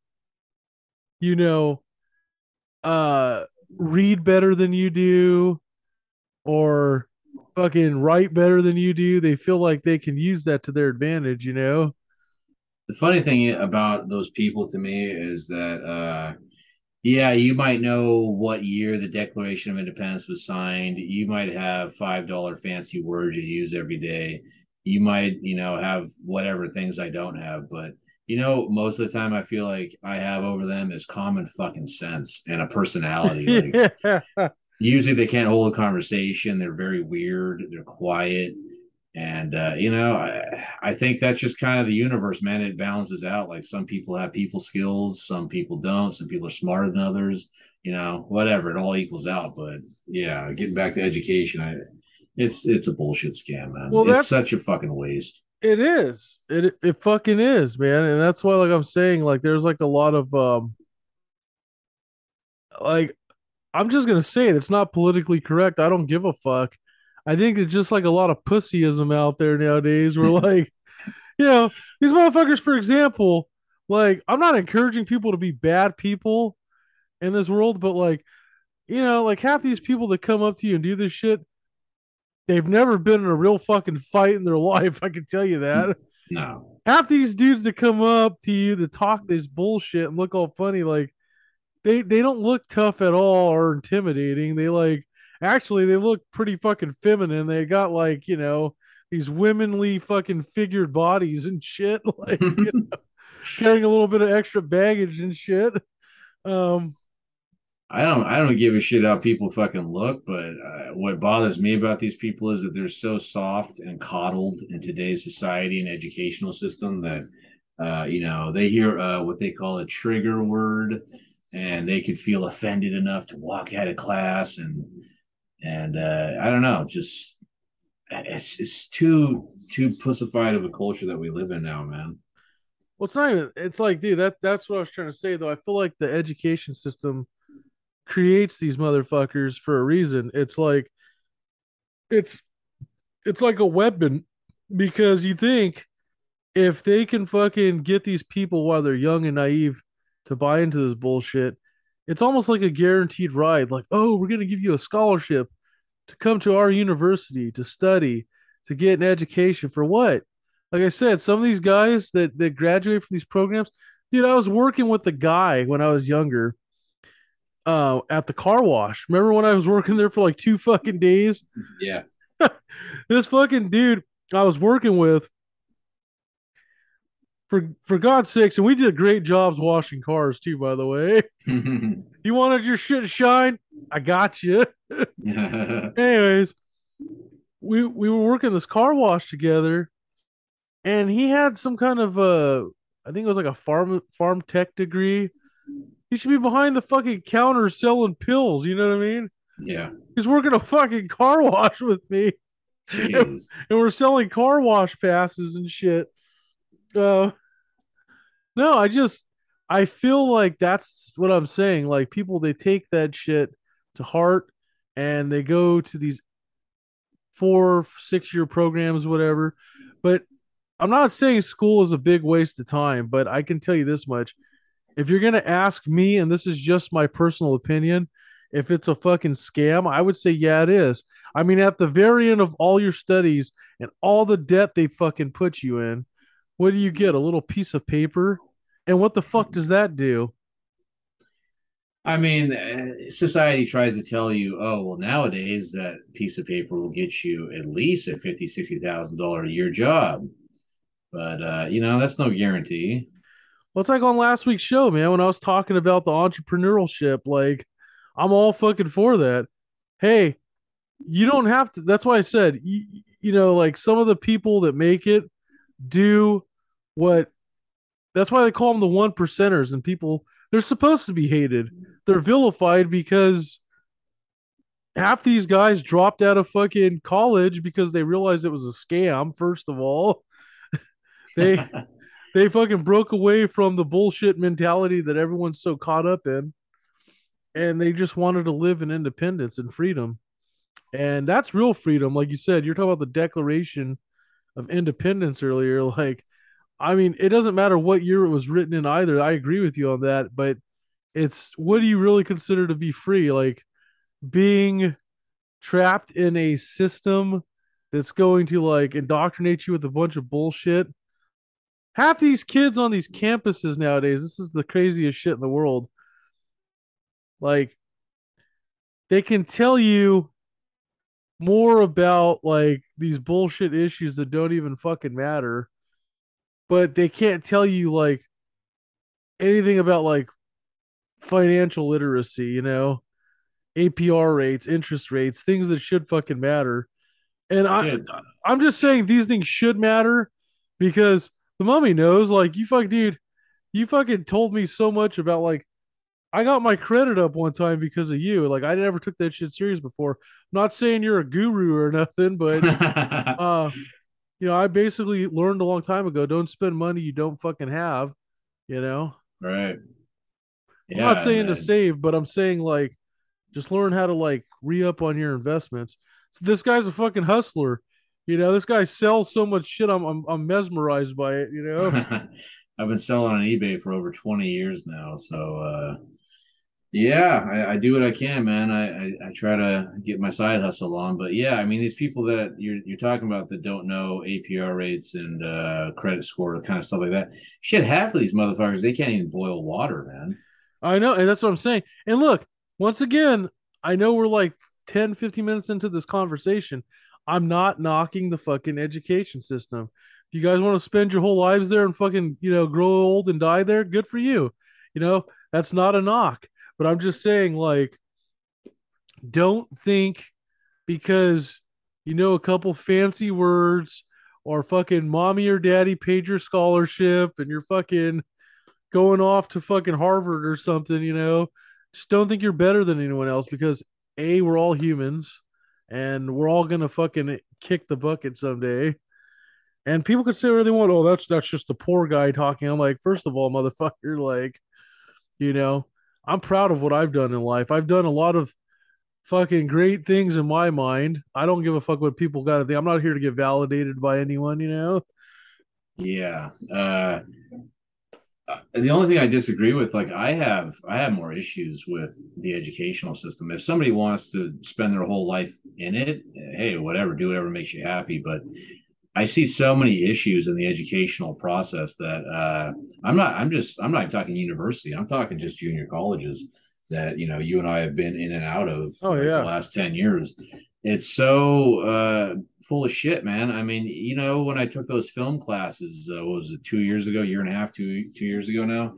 D: you know uh read better than you do or fucking write better than you do they feel like they can use that to their advantage you know?
C: The funny thing about those people to me is that uh yeah you might know what year the declaration of independence was signed. You might have five dollar fancy words you use every day. You might you know have whatever things i don't have but you know most of the time i feel like i have over them is common fucking sense and a personality. Like
D: yeah
C: usually they can't hold a conversation. They're very weird. They're quiet. And uh, you know I, I think that's just kind of the universe man. It balances out. Like some people have people skills some people don't. Some people are smarter than others you know, whatever, it all equals out. But yeah, getting back to education, I, it's it's a bullshit scam, man.
D: Well,
C: it's such a fucking waste.
D: It is. It it fucking is, man. And that's why like I'm saying like there's like a lot of um like I'm just going to say it. It's not politically correct. I don't give a fuck. I think it's just like a lot of pussyism out there nowadays We're like you know, these motherfuckers for example, like I'm not encouraging people to be bad people in this world, but like you know, like half these people that come up to you and do this shit they've never been in a real fucking fight in their life. I can tell you that.
C: No.
D: Half these dudes that come up to you to talk this bullshit and look all funny, like they they don't look tough at all or intimidating. They like actually they look pretty fucking feminine. They got like you know these womanly fucking figured bodies and shit, like you know, carrying a little bit of extra baggage and shit. Um,
C: I don't I don't give a shit how people fucking look, but uh, what bothers me about these people is that they're so soft and coddled in today's society and educational system that uh, you know they hear uh, what they call a trigger word and they could feel offended enough to walk out of class and and uh, I don't know, just it's it's too too pussified of a culture that we live in now, man.
D: Well, it's not even. It's like, dude, that that's what I was trying to say. Though I feel like the education system creates these motherfuckers for a reason. It's like, it's it's like a weapon because you think if they can fucking get these people while they're young and naive to buy into this bullshit, it's almost like a guaranteed ride. Like, oh, we're gonna give you a scholarship to come to our university to study to get an education for what? like I said, some of these guys that that graduate from these programs, dude, I was working with the guy when I was younger, uh, at the car wash. Remember when I was working there for like two fucking days?
C: Yeah.
D: This fucking dude I was working with, for for God's sakes, and we did great jobs washing cars too, by the way. You wanted your shit to shine? I got you. Anyways, we we were working this car wash together, and he had some kind of uh, I think it was like a pharm pharm tech degree. He should be behind the fucking counter selling pills. You know what I mean?
C: yeah.
D: He's working a fucking car wash with me,
C: Jeez.
D: and we're selling car wash passes and shit. Uh, no, I just I feel like that's what I'm saying. Like people, they take that shit to heart, and they go to these four, six year programs, whatever. But I'm not saying school is a big waste of time, but I can tell you this much. If you're to ask me, and this is just my personal opinion, if it's a fucking scam, I would say, yeah, it is. I mean, at the very end of all your studies and all the debt they fucking put you in, what do you get? A little piece of paper? And what the fuck does that do?
C: I mean, uh, society tries to tell you, oh, well, nowadays that piece of paper will get you at least a fifty, sixty thousand dollar a year job, but uh, you know that's no guarantee.
D: Well, it's like on last week's show, man, when I was talking about the entrepreneurship. Like, I'm all fucking for that. Hey, you don't have to. That's why I said, you, you know, like some of the people that make it do what. That's why they call them the one percenters, and people they're supposed to be hated. They're vilified because half these guys dropped out of fucking college because they realized it was a scam. First of all, they they fucking broke away from the bullshit mentality that everyone's so caught up in. And they just wanted to live in independence and freedom. And that's real freedom. Like you said you're talking about the declaration of independence earlier. Like i mean it doesn't matter what year it was written in either. I agree with you on that. But it's what do you really consider to be free? Like being trapped in a system that's going to like indoctrinate you with a bunch of bullshit half these kids on these campuses nowadays this is the craziest shit in the world like they can tell you more about like these bullshit issues that don't even fucking matter but they can't tell you like anything about like financial literacy you know apr rates interest rates things that should fucking matter and i
C: Yeah.
D: i'm just saying these things should matter because the mummy knows like you fuck dude you fucking told me so much about like I got my credit up one time because of you. Like I never took that shit serious before. I'm not saying you're a guru or nothing, but uh you know, I basically learned a long time ago, don't spend money you don't fucking have, you know.
C: right.
D: I'm not saying
C: man.
D: to save, but I'm saying like just learn how to like re-up on your investments. So this guy's a fucking hustler. You know, this guy sells so much shit. I'm I'm, I'm mesmerized by it. You know,
C: I've been selling on eBay for over 20 years now. So, uh, yeah, I, I do what I can, man. I, I, I try to get my side hustle on. But yeah, I mean, these people that you're, you're talking about that don't know APR rates and uh, credit score, kind of stuff like that. Shit, half of these motherfuckers, they can't even boil water, man.
D: I know, and that's what I'm saying. And look, once again, I know we're like 10, 15 minutes into this conversation. I'm not knocking the fucking education system. If you guys want to spend your whole lives there and fucking, you know, grow old and die there, good for you. You know, that's not a knock. But I'm just saying, like, don't think because you know a couple fancy words or fucking mommy or daddy paid your scholarship and you're fucking going off to fucking Harvard or something, you know, just don't think you're better than anyone else because A, we're all humans and we're all gonna fucking kick the bucket someday. And people could say whatever they want. Oh, that's that's just the poor guy talking. I'm like, first of all, motherfucker, like, you know, I'm proud of what I've done in life. I've done a lot of fucking great things in my mind. I don't give a fuck what people got to think. I'm not here to get validated by anyone, you know.
C: Yeah. Uh, uh, the only thing I disagree with, like I have, I have more issues with the educational system. If somebody wants to spend their whole life in it, hey, whatever, do whatever makes you happy. But I see so many issues in the educational process that uh, I'm not. I'm just. I'm not talking university. I'm talking just junior colleges that you know you and I have been in and out of
D: Oh, yeah.
C: the last ten years. It's so uh, full of shit, man. I mean, you know, when I took those film classes, uh, what was it, two years ago, year and a half, two two years ago now?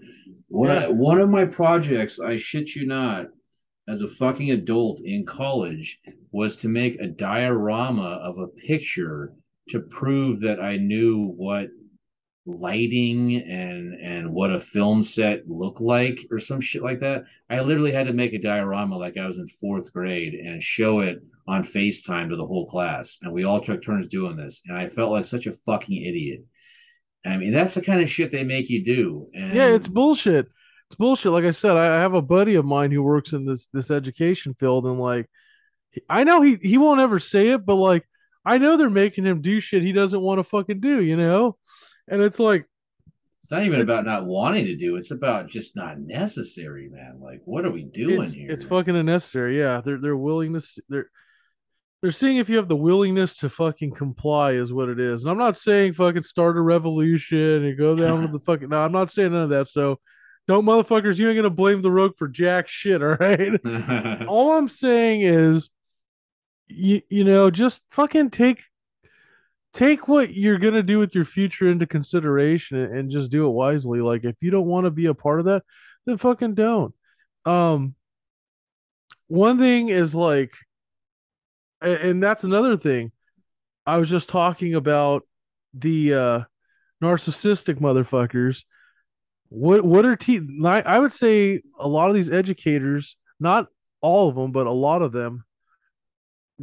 C: One
D: Yeah.
C: one of my projects, I shit you not, as a fucking adult in college, was to make a diorama of a picture to prove that I knew what lighting and and what a film set looked like or some shit like that. I literally had to make a diorama like I was in fourth grade and show it on FaceTime to the whole class. And we all took turns doing this. And I felt like such a fucking idiot. I mean, that's the kind of shit they make you do. And
D: Yeah, it's bullshit. It's bullshit. Like I said, I, have a buddy of mine who works in this this education field, and like, I know he he won't ever say it, but like, I know they're making him do shit he doesn't want to fucking do, you know. And it's like,
C: it's not even about not wanting to do, it's about just not necessary, man. Like, what are we doing
D: it's,
C: here?
D: it's fucking unnecessary. Yeah, they're they're willingness they're they're seeing if you have the willingness to fucking comply is what it is. And I'm not saying fucking start a revolution and go down to the fucking. No, I'm not saying none of that. So don't motherfuckers, you ain't gonna blame the rogue for jack shit. All right. all I'm saying is, you you know, just fucking take take what you're gonna do with your future into consideration and, and just do it wisely. Like if you don't want to be a part of that, then fucking don't. Um, one thing is like, and that's another thing. I was just talking about the uh narcissistic motherfuckers. What what are te- I would say a lot of these educators, not all of them, but a lot of them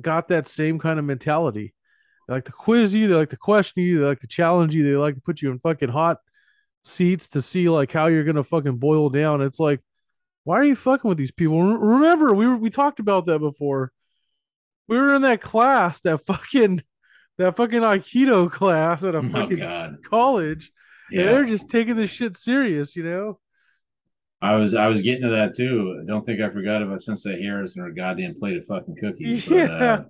D: got that same kind of mentality. They like to quiz you, they like to question you, they like to challenge you, they like to put you in fucking hot seats to see like how you're gonna fucking boil down. It's like, why are you fucking with these people? Remember, we we talked about that before. We were in that class, that fucking that fucking Aikido class at a
C: oh
D: fucking
C: god.
D: college. And they're just taking this shit serious, you know?
C: I was I was getting to that too. Don't think I forgot about Sensei Harris and her goddamn plate of fucking cookies. But,
D: Yeah.
C: uh,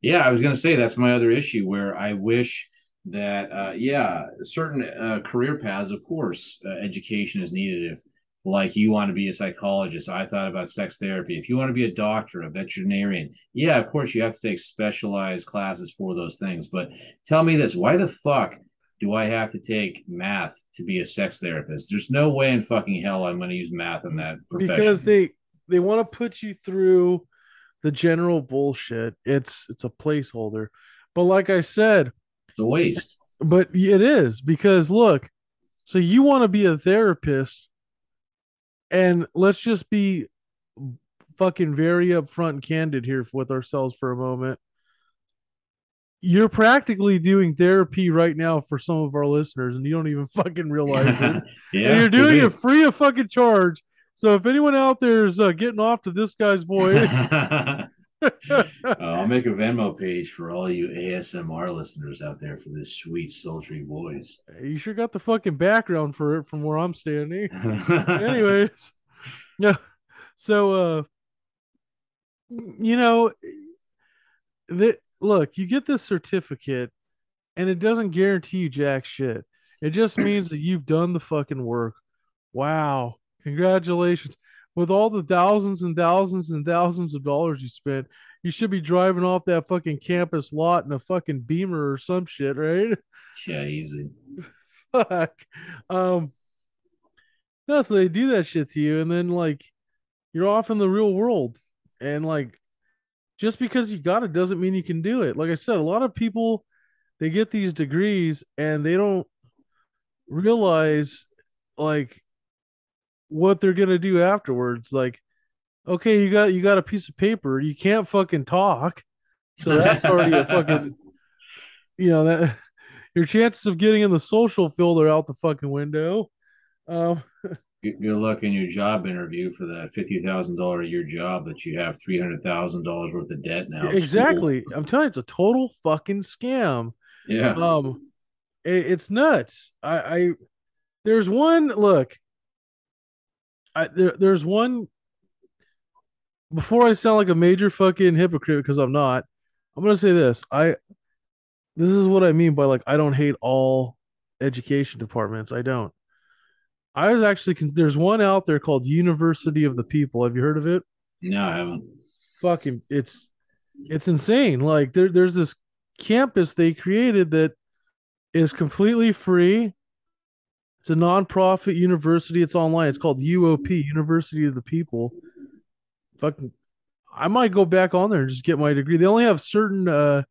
C: yeah, I was gonna say that's my other issue where I wish that uh, yeah, certain uh, career paths, of course, uh, education is needed. If like you want to be a psychologist, I thought about sex therapy. If you want to be a doctor, a veterinarian, yeah, of course you have to take specialized classes for those things. But tell me this: why the fuck do I have to take math to be a sex therapist? There's no way in fucking hell I'm going to use math in that profession.
D: Because they they want to put you through the general bullshit. It's it's a placeholder. But like I said,
C: it's a waste.
D: but it is because look, so you want to be a therapist And let's just be fucking very upfront and candid here with ourselves for a moment. You're practically doing therapy right now for some of our listeners, and you don't even fucking realize it.
C: yeah,
D: and you're doing
C: be.
D: it free of fucking charge. So if anyone out there is uh, getting off to this guy's voice,
C: Uh, I'll make a Venmo page for all you ASMR listeners out there for this sweet, sultry voice.
D: you sure got the fucking background for it from where I'm standing. Anyways, no. So, uh, you know, that look, you get this certificate, and it doesn't guarantee you jack shit. It just means that you've done the fucking work. Wow, congratulations! With all the thousands and thousands and thousands of dollars you spent, you should be driving off that fucking campus lot in a fucking Beamer or some shit, right?
C: yeah, easy.
D: fuck. Um, no, so they do that shit to you, and then like you're off in the real world, and like just because you got it doesn't mean you can do it. Like I said, a lot of people they get these degrees and they don't realize like what they're gonna do afterwards. Like, okay, you got you got a piece of paper, you can't fucking talk, so that's already a fucking you know that your chances of getting in the social field are out the fucking window. Um,
C: Good, luck in your job interview for that fifty thousand dollar a year job that you have three hundred thousand dollars worth of debt now.
D: exactly. I'm telling you, it's a total fucking scam.
C: Yeah.
D: Um, it, it's nuts. I, I there's one look. I there, there's one. Before I sound like a major fucking hypocrite because I'm not, I'm gonna say this. I this is what I mean by like I don't hate all education departments. I don't. I was actually there's one out there called University of the People. Have you heard of it?
C: no, I haven't.
D: fucking it's it's insane. Like there there's this campus they created that is completely free. It's a nonprofit university. It's online. It's called UOP, University of the People. Fucking I might go back on there and just get my degree. They only have certain uh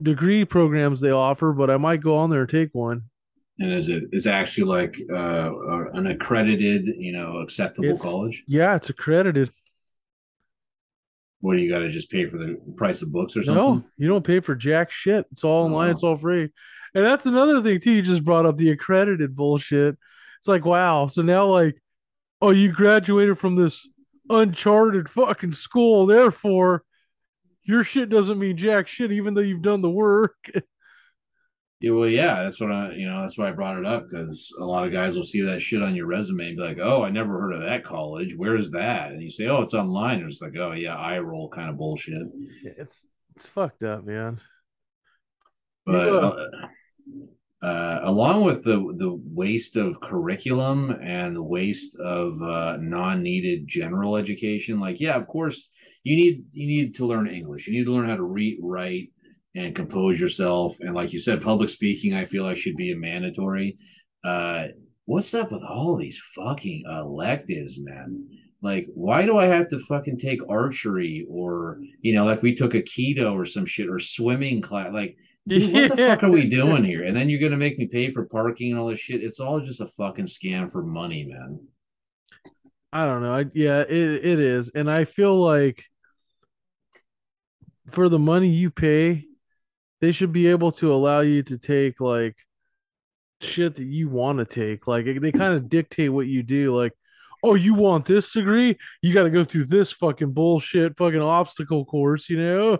D: degree programs they offer, but I might go on there and take one.
C: And is it is actually like uh, an accredited, you know, acceptable
D: It's-
C: college?
D: Yeah, it's accredited.
C: Where you got to just pay for the price of books or something?
D: No, you don't pay for jack shit. It's all online.
C: Oh.
D: It's all free. And that's another thing too. You just brought up the accredited bullshit. It's like wow. So now like, oh, you graduated from this uncharted fucking school. Therefore, your shit doesn't mean jack shit, even though you've done the work.
C: Yeah, well, yeah, that's what I, you know, that's why I brought it up because a lot of guys will see that shit on your resume and be like, "Oh, I never heard of that college. Where's that?" And you say, "Oh, it's online." And it's like, "Oh, yeah, eye roll kind of bullshit."
D: It's it's fucked up, man.
C: But uh, uh, along with the the waste of curriculum and the waste of uh, non-needed general education, like yeah, of course you need you need to learn English. You need to learn how to read, write, and compose yourself. And like you said, public speaking, I feel like should be a mandatory. Uh, what's up with all these fucking electives, man? Like, why do I have to fucking take archery or you know, like we took aikido or some shit or swimming class? Like, dude, what the fuck are we doing here? And then you're gonna make me pay for parking and all this shit. It's all just a fucking scam for money, man.
D: I don't know. I, yeah, it it is, and I feel like for the money you pay, they should be able to allow you to take like shit that you want to take. Like they kind of dictate what you do. Like, oh, you want this degree? You got to go through this fucking bullshit, fucking obstacle course. You know?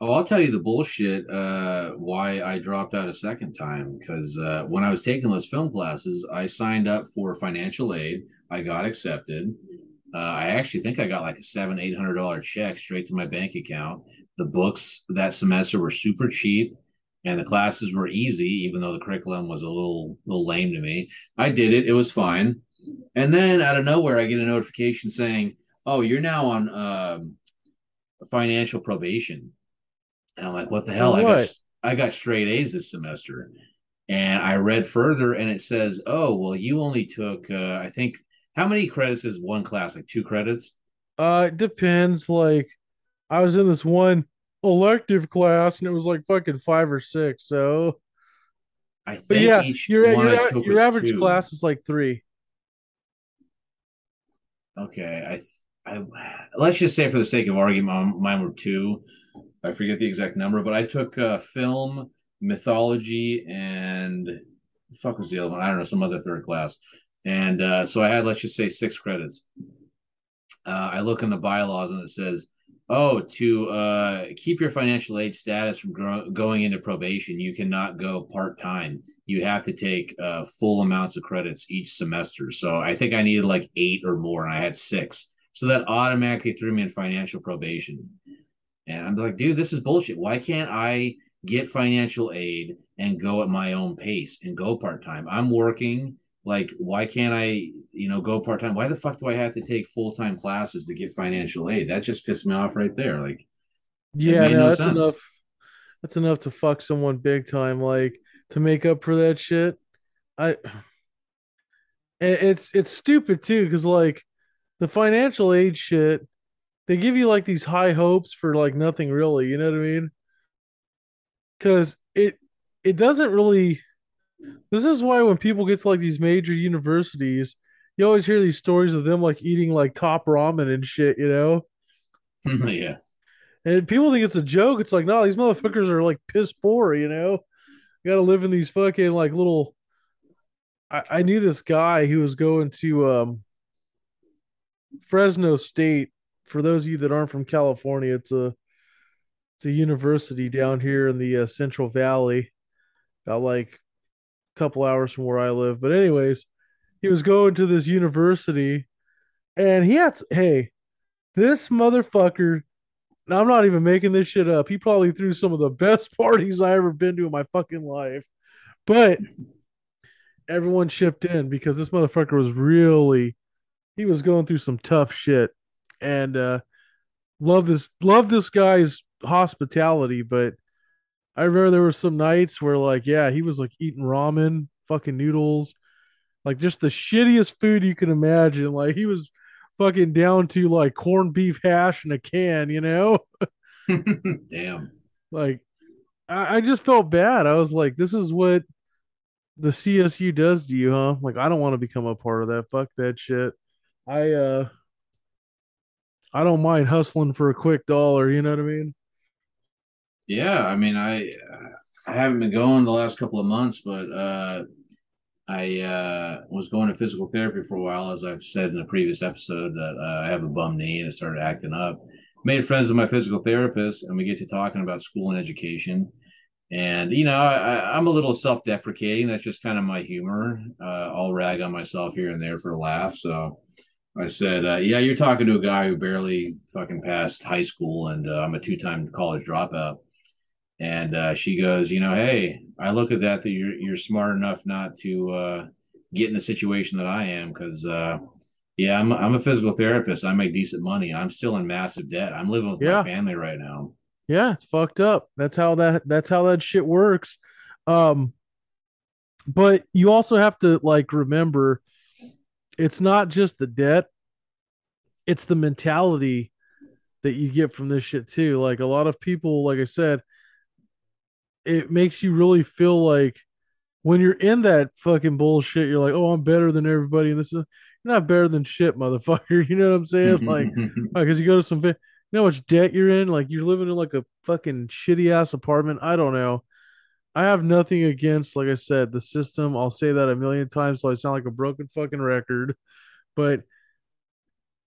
C: Oh, I'll tell you the bullshit. Uh, why I dropped out a second time because uh, when I was taking those film classes, I signed up for financial aid. I got accepted. Uh, I actually think I got like a seven, eight hundred dollar check straight to my bank account. The books that semester were super cheap, and the classes were easy, even though the curriculum was a little, little lame to me. I did it; it was fine. And then out of nowhere, I get a notification saying, "Oh, you're now on um, financial probation." And I'm like, "What the hell?" I got I got straight A's this semester. And I read further, and it says, "Oh, well, you only took, uh, I think, how many credits is one class? Like two credits?
D: Uh, it depends. Like, I was in this one elective class, and it was like fucking five or six. So,
C: I
D: but
C: think
D: yeah,
C: each
D: your your,
C: I
D: a-
C: took
D: your average
C: two.
D: class is like three.
C: okay, I, I let's just say for the sake of argument, mine were two. I forget the exact number, but I took uh, film, mythology, and fuck was the other one? I don't know, some other third class. And uh, so I had, let's just say, six credits. Uh, I look in the bylaws and it says, oh, to uh, keep your financial aid status from gro- going into probation, you cannot go part time. You have to take uh, full amounts of credits each semester. So I think I needed like eight or more, and I had six. So that automatically threw me in financial probation. And I'm like, dude, this is bullshit. Why can't I get financial aid and go at my own pace and go part time? I'm working. Like, why can't I, you know, go part time? Why the fuck do I have to take full time classes to get financial aid? That just pissed me off right there. Like,
D: yeah, no, no that's sense. enough. That's enough to fuck someone big time. Like to make up for that shit. I. It's it's stupid too because like the financial aid shit they give you like these high hopes for like nothing really you know what i mean? Because it it doesn't really this is why when people get to like these major universities you always hear these stories of them like eating like top ramen and shit you know?
C: Yeah.
D: And people think it's a joke. It's like no these motherfuckers are like piss poor you know? You gotta live in these fucking like little I, I knew this guy who was going to um Fresno State for those of you that aren't from California, it's a it's a university down here in the uh, Central Valley, about like a couple hours from where I live. But anyways, he was going to this university, and he had to, hey, this motherfucker. Now I'm not even making this shit up. He probably threw some of the best parties I ever been to in my fucking life, but everyone shipped in because this motherfucker was really he was going through some tough shit and uh, love this love this guy's hospitality. But I remember there were some nights where like yeah he was like eating ramen, fucking noodles, like just the shittiest food you can imagine. Like he was fucking down to like corned beef hash in a can, you know.
C: Damn.
D: Like I, I just felt bad. I was like, this is what the CSU does to you, huh? Like I don't want to become a part of that. Fuck that shit. I uh I don't mind hustling for a quick dollar. You know what I mean?
C: Yeah, I mean, I I haven't been going the last couple of months, but uh, I uh, was going to physical therapy for a while, as I've said in a previous episode that uh, I have a bum knee and it started acting up. Made friends with my physical therapist, and we get to talking about school and education. And you know, I, I'm a little self-deprecating. That's just kind of my humor. Uh, I'll rag on myself here and there for a laugh. So I said, uh, "Yeah, you're talking to a guy who barely fucking passed high school, and uh, I'm a two-time college dropout." And uh, she goes, "You know, hey, I look at that that you're you're smart enough not to uh, get in the situation that I am, because uh, yeah, I'm I'm a physical therapist. I make decent money. I'm still in massive debt. I'm living with yeah. my family right now.
D: Yeah, it's fucked up. That's how that that's how that shit works. Um, but you also have to like remember." It's not just the debt, it's the mentality that you get from this shit too. Like a lot of people, like I said, it makes you really feel like when you're in that fucking bullshit, you're like, oh, I'm better than everybody. And this is you're not better than shit, motherfucker. You know what I'm saying? Mm-hmm, like, mm-hmm. because you go to some, you know how much debt you're in. Like you're living in like a fucking shitty ass apartment. I don't know. I have nothing against, like I said, the system. I'll say that a million times so I sound like a broken fucking record. But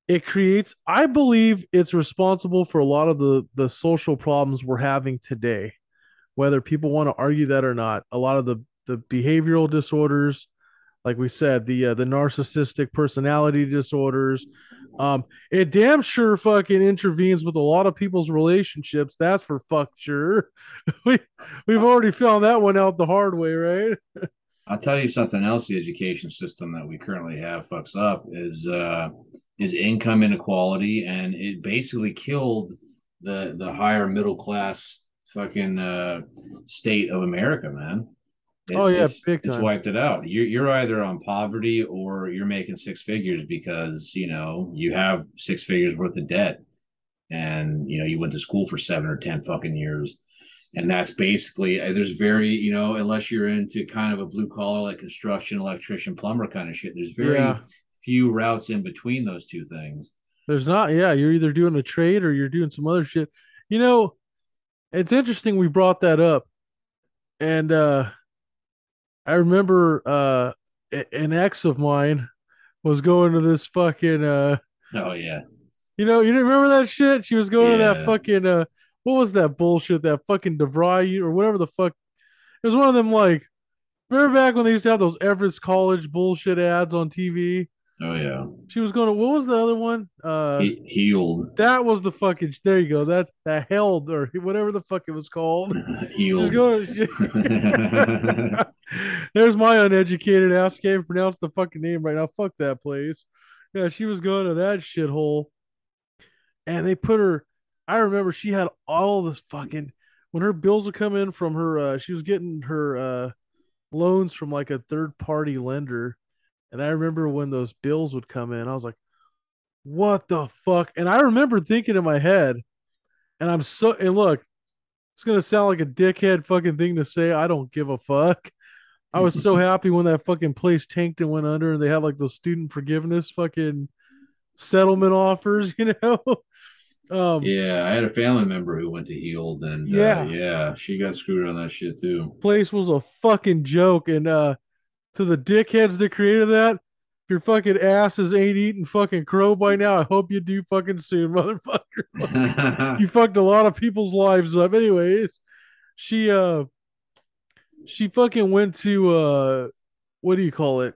D: it creates I believe it's responsible for a lot of the the social problems we're having today. Whether people want to argue that or not, a lot of the the behavioral disorders, like we said, the uh, the narcissistic personality disorders, um, it damn sure fucking intervenes with a lot of people's relationships. That's for fuck sure. we we've already found that one out the hard way, right?
C: I'll tell you something else. The education system that we currently have fucks up is uh, is income inequality, and it basically killed the the higher middle class fucking uh, state of America, man.
D: It's, oh yeah,
C: it's, big time. It's wiped it out. You're you're either on poverty or you're making six figures because you know you have six figures worth of debt, and you know you went to school for seven or ten fucking years, and that's basically uh, there's very you know unless you're into kind of a blue collar like construction, electrician, plumber kind of shit. There's very yeah. few routes in between those two things.
D: There's not, yeah. You're either doing a trade or you're doing some other shit. You know, it's interesting we brought that up. And uh I remember uh a- an ex of mine was going to this fucking uh
C: Oh yeah,
D: you know, you didn't remember that shit? She was going to that fucking uh what was that bullshit, that fucking DeVry or whatever the fuck. It was one of them like remember back when they used to have those Everest College bullshit ads on TV?
C: Oh yeah.
D: She was going to what was the other one? Uh
C: He, Heald,
D: that was the fucking there you go. That's that held or whatever the fuck it was called. She
C: Heald.
D: going to, There's my uneducated ass. Can't pronounce the fucking name right now. Fuck that place. Yeah, she was going to that shithole, and they put her. I remember she had all this fucking when her bills would come in from her. uh She was getting her uh loans from like a third party lender, and I remember when those bills would come in, I was like, "What the fuck?" And I remember thinking in my head, and I'm so and look, it's gonna sound like a dickhead fucking thing to say. I don't give a fuck. I was so happy when that fucking place tanked and went under, and they had like those student forgiveness fucking settlement offers, you know. Um,
C: Yeah, I had a family member who went to Heald, and
D: Yeah.
C: yeah, yeah, she got screwed on that shit too.
D: place was a fucking joke, and uh, to the dickheads that created that, if your fucking asses ain't eating fucking crow by now, I hope you do fucking soon, motherfucker. you fucked a lot of people's lives up. Anyways, she uh she fucking went to uh what do you call it?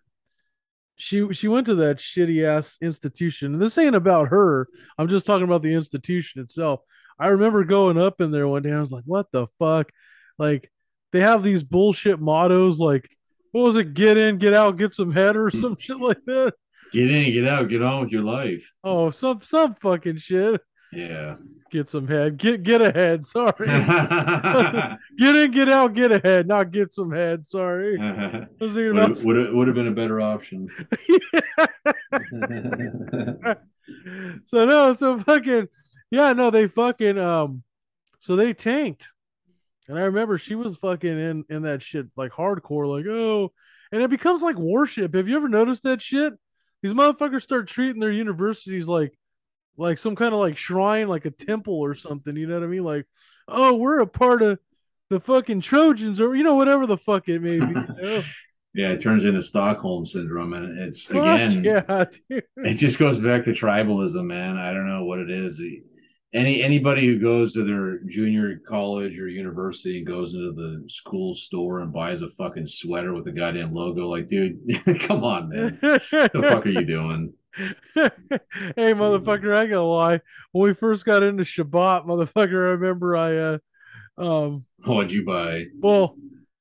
D: She she went to that shitty ass institution. And this ain't about her. I'm just talking about the institution itself. I remember going up in there one day. I was like, what the fuck? Like they have these bullshit mottos like what was it? Get in, get out, get some head or some shit like that.
C: get in, get out, get on with your life.
D: Oh, some some fucking shit.
C: Yeah.
D: Get some head. Get get ahead. Sorry. Get in, get out, get ahead, not get some head. Sorry. I
C: would, have, would, have, would have been a better option.
D: so no, so fucking yeah, no, they fucking um so they tanked. And I remember she was fucking in in that shit like hardcore, like, oh, and it becomes like worship. Have you ever noticed that shit? These motherfuckers start treating their universities like like some kind of like shrine, like a temple or something. You know what I mean? Like, oh, we're a part of the fucking Trojans or you know, whatever the fuck it may be. You know?
C: yeah, it turns into Stockholm syndrome, and it's
D: Fuck
C: again,
D: yeah, dude.
C: it just goes back to tribalism, man. I don't know what it is. Any anybody who goes to their junior college or university and goes into the school store and buys a fucking sweater with a goddamn logo, like, dude, come on, man. What the fuck are you doing?
D: hey, motherfucker, I ain't gonna lie. When we first got into Shabbat, motherfucker, I remember I, uh, um,
C: What'd you buy?
D: well,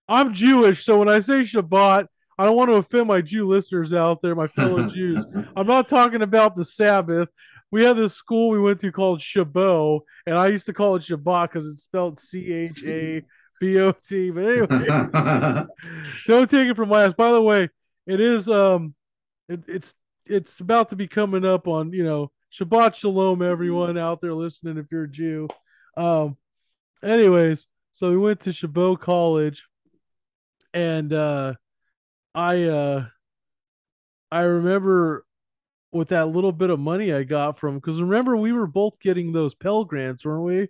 D: I'm Jewish, so when I say Shabbat, I don't want to offend my Jew listeners out there, my fellow Jews. I'm not talking about the Sabbath. We had this school we went to called Chabot, and I used to call it Shabbat because it's spelled C H A B O T. But anyway, don't take it from my ass. By the way, it is um, it, it's it's about to be coming up on you know Shabbat Shalom, everyone out there listening. If you're a Jew, um, anyways, so we went to Chabot College, and uh, I uh, I remember with that little bit of money I got from because remember we were both getting those Pell grants, weren't we?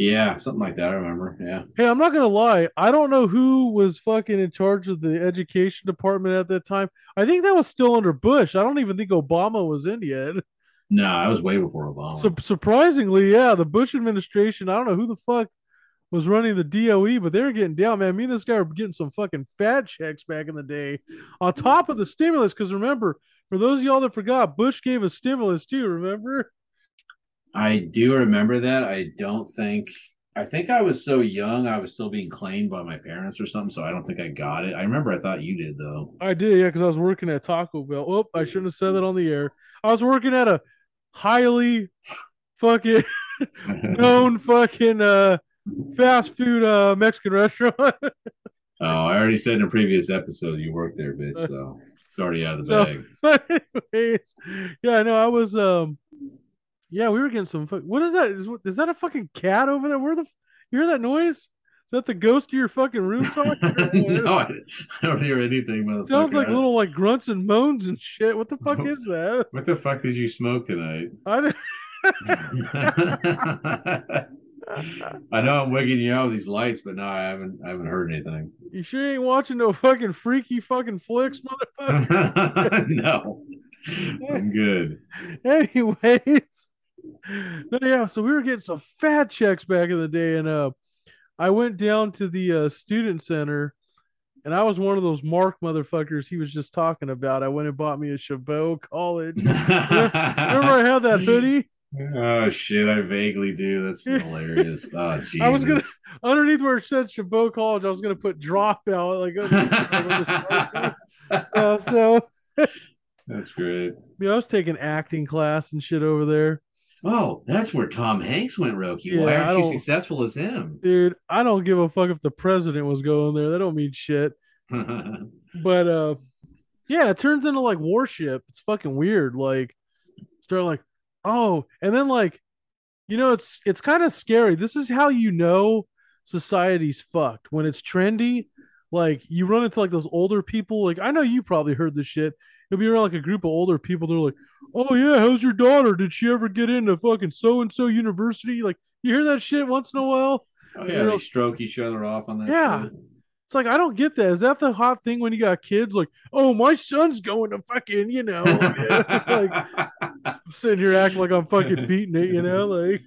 C: yeah, something like that. I remember. Yeah.
D: Hey, I'm not gonna lie. I don't know who was fucking in charge of the education department at that time. I think that was still under Bush. I don't even think Obama was in yet.
C: No, I was way before Obama.
D: So surprisingly, yeah, the Bush administration. I don't know who the fuck was running the DOE, but they were getting down, man. Me and this guy were getting some fucking fat checks back in the day, on top of the stimulus. Because remember, for those of y'all that forgot, Bush gave a stimulus too. Remember?
C: I do remember that. I don't think. I think I was so young, I was still being claimed by my parents or something, so I don't think I got it. I remember I thought you did though.
D: I did, yeah, because I was working at Taco Bell. Oh, I shouldn't have said that on the air. I was working at a highly fucking known fucking uh fast food uh Mexican restaurant.
C: Oh, I already said in a previous episode you worked there, bitch. So it's already out of the
D: So-
C: bag.
D: Anyways, yeah, no, I was um yeah, we were getting some what is that? Is, is that a fucking cat over there? Where the you hear that noise? Is that the ghost of your fucking room talking?
C: no, I, I don't hear anything, motherfucker.
D: Sounds like little like grunts and moans and shit. What the fuck is that?
C: What the fuck did you smoke tonight?
D: I didn't.
C: I know I'm wigging you out with these lights, but no, I haven't. I haven't heard anything.
D: You sure ain't watching no fucking freaky fucking flicks, motherfucker.
C: no, I'm good.
D: Anyways, no, yeah. So we were getting some fat checks back in the day, and uh, I went down to the uh, student center, and I was one of those Mark motherfuckers he was just talking about. I went and bought me a Chabot College. Remember I had that hoodie?
C: Oh shit! I vaguely do. That's hilarious. Oh Jesus!
D: I was gonna underneath where it said Chabot College. I was gonna put dropout like. uh, so
C: That's great.
D: yeah, I was taking acting class and shit over there,
C: Oh, that's where Tom Hanks went, Roki.
D: Yeah,
C: Why aren't you successful as him?
D: dude. I don't give a fuck if the president was going there. That don't mean shit. But uh, yeah, it turns into like warship. It's fucking weird. Like, start like, oh, and then like, you know, it's it's kind of scary. This is how you know society's fucked when it's trendy. Like, you run into like those older people. Like, I know you probably heard this shit. You'll be around like a group of older people. They're like, oh yeah, how's your daughter? Did she ever get into fucking so and so university? Like, you hear that shit once in a while.
C: oh
D: You
C: yeah,
D: know-
C: they stroke each other off on that.
D: Yeah.
C: shit.
D: It's like I don't get that. Is that the hot thing when you got kids? Like, oh, my son's going to fucking, you know, like sitting here acting like I'm fucking beating it, you know, like.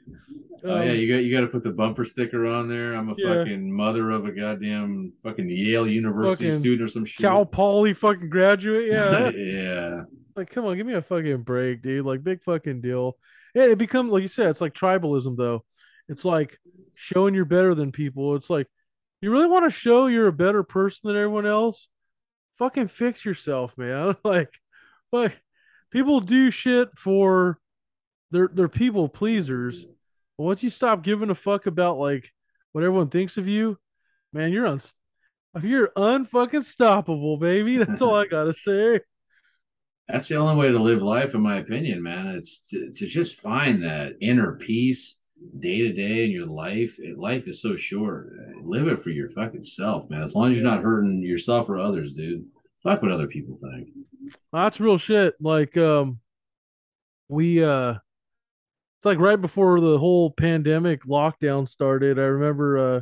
C: oh yeah,
D: um,
C: you got you got to put the bumper sticker on there. I'm a
D: Yeah.
C: fucking mother of a goddamn fucking Yale University
D: Fucking
C: student or some shit.
D: Cal Poly fucking graduate, yeah.
C: yeah.
D: like, come on, give me a fucking break, dude. Like, big fucking deal. Yeah, it become like you said, it's like tribalism, though. It's like showing you're better than people. It's like you really want to show you're a better person than everyone else. Fucking fix yourself, man. like, like people do shit for they're they're people pleasers. But once you stop giving a fuck about like what everyone thinks of you, man, you're un you're unfucking stoppable, baby. That's all I gotta say.
C: That's the only way to live life, in my opinion, man. It's to, to just find that inner peace day to day in your life. Life is so short. Live it for your fucking self, man. As long as you're not hurting yourself or others, dude. Fuck what other people think.
D: That's real shit. Like, um, we, uh, it's like right before the whole pandemic lockdown started. I remember, uh,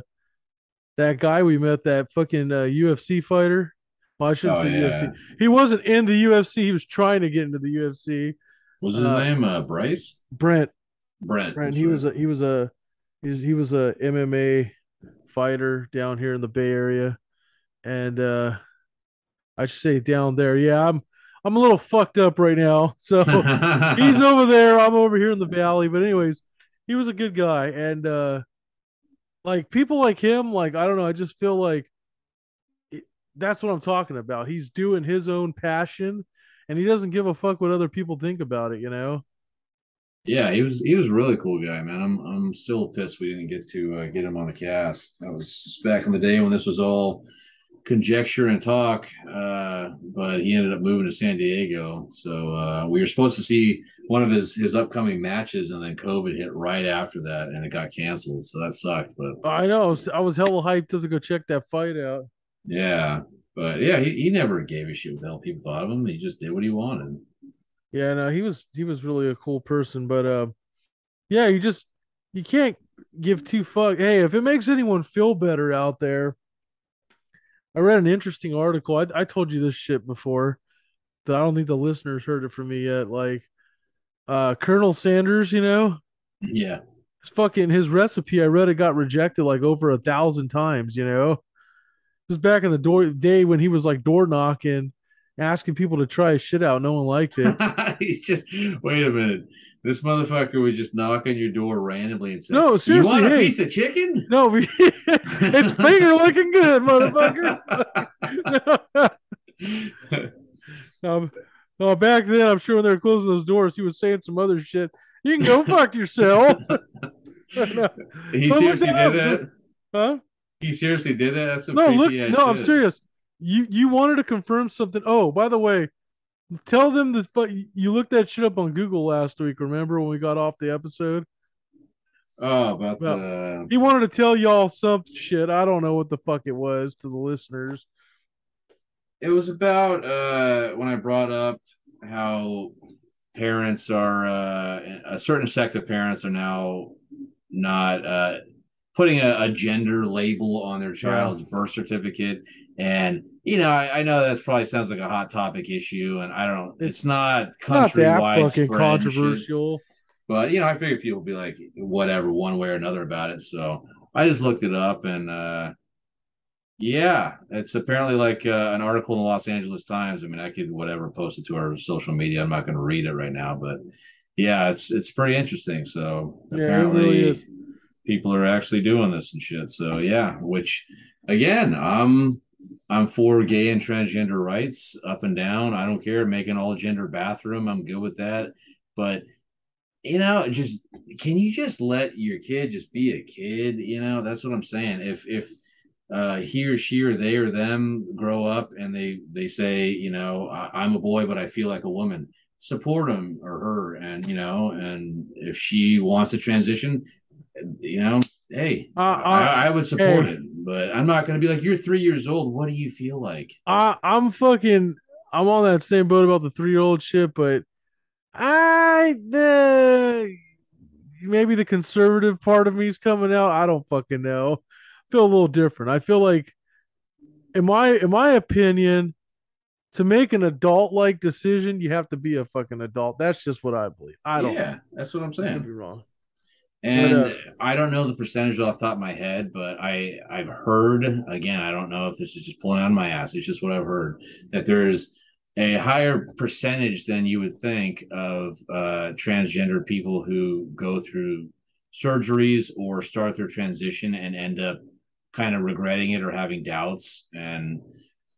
D: that guy we met, that fucking uh, UFC fighter. Well, I shouldn't
C: Oh,
D: say
C: yeah.
D: UFC. He wasn't in the UFC. He was trying to get into the UFC.
C: Was his
D: Uh,
C: name uh, Bryce?
D: Brent.
C: Brent.
D: Brent. He
C: right.
D: was a he was a he's, he was a MMA fighter down here in the Bay Area, and uh, I should say down there. Yeah, I'm I'm a little fucked up right now. So. he's over there i'm over here in the valley but anyways he was a good guy and uh like people like him like i don't know i just feel like it, that's what i'm talking about he's doing his own passion and he doesn't give a fuck what other people think about it you know
C: Yeah, he was he was a really cool guy, man. I'm I'm still pissed we didn't get to uh, get him on the cast. That was back in the day when this was all conjecture and talk. Uh, but he ended up moving to San Diego, so uh, we were supposed to see one of his his upcoming matches, and then COVID hit right after that, and it got canceled. So that sucked. But
D: i know I was, I was hella hyped to go check that fight out
C: yeah, but yeah, he, he never gave a shit what the hell people thought of him. He just did what he wanted.
D: Yeah, no, he was he was really a cool person, but uh, yeah, you just you can't give two fuck. Hey, if it makes anyone feel better out there, I read an interesting article. I I told you this shit before. That I don't think the listeners heard it from me yet. Like, uh, Colonel Sanders, you know,
C: Yeah,
D: his fucking his recipe. I read it got rejected like over a thousand times. You know, this is back in the door day when he was like door knocking, asking people to try his shit out. No one liked it.
C: He's just wait a minute. This motherfucker would just knock on your door randomly and say,
D: No, seriously, "You
C: want a piece of chicken?"
D: No, we- it's finger looking good, motherfucker. um, no, back then, I'm sure when they were closing those doors, he was saying some other shit. You can go fuck yourself. No.
C: He
D: But
C: seriously
D: up.
C: did that.
D: Huh?
C: He seriously did that. That's some
D: No, look. No, I'm serious. You you wanted to confirm something. Oh, by the way, tell them the fu- you looked that shit up on Google last week. Remember when we got off the episode?
C: Oh, about
D: Well,
C: the
D: He wanted to tell y'all some shit. I don't know what the fuck it was to the listeners.
C: it was about uh when I brought up how parents are uh a certain sect of parents are now not uh putting a, a gender label on their child's birth certificate and you know I, I know that probably sounds like a hot topic issue and i don't it's not
D: It's not
C: country
D: that fucking controversial.
C: but you know i figure people would be like whatever one way or another about it so i just looked it up and uh yeah, it's apparently like uh, an article in the Los Angeles Times. I mean, I could whatever post it to our social media. I'm not going to read it right now, but yeah, it's it's pretty interesting. So
D: Yeah,
C: apparently,
D: really
C: people are actually doing this and shit. So yeah, which again, I'm I'm for gay and transgender rights up and down. I don't care. Make an all gender bathroom. I'm good with that. But you know, just can you just let your kid just be a kid? You know, that's what I'm saying. If if uh, he or she or they or them grow up and they they say, you know, I, I'm a boy but I feel like a woman, support him or her, and you know, and if she wants to transition, you know, hey,
D: Uh,
C: I, I would support
D: hey.
C: it, but I'm not going to be like, you're three years old. What do you feel like?
D: I I'm fucking I'm on that same boat about the three year old shit, but I the maybe the conservative part of me is coming out. I don't fucking know. I feel a little different. I feel like in my in my opinion, to make an adult like decision, you have to be a fucking adult. That's just what I believe. I don't
C: yeah, that's what I'm
D: I could
C: saying.
D: be wrong.
C: And I don't know the percentage off the top of my head, but I I've heard again. I don't know if this is just pulling out of my ass. It's just what I've heard that there's a higher percentage than you would think of uh, transgender people who go through surgeries or start their transition and end up kind of regretting it or having doubts. And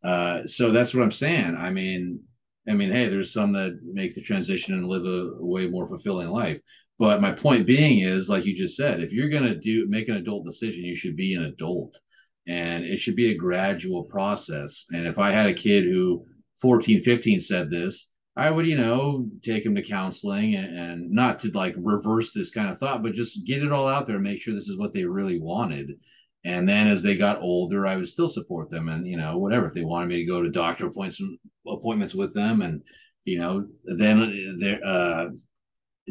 C: uh, so that's what I'm saying. I mean, I mean, hey, there's some that make the transition and live a way more fulfilling life. But my point being is, like you just said, if you're gonna do make an adult decision, you should be an adult, and it should be a gradual process. And if I had a kid who 14, 15 said this, I would, you know, take him to counseling and, and not to like reverse this kind of thought, but just get it all out there and make sure this is what they really wanted. And then as they got older, I would still support them and, you know, whatever. If they wanted me to go to doctor appointments appointments with them and, you know, then they're uh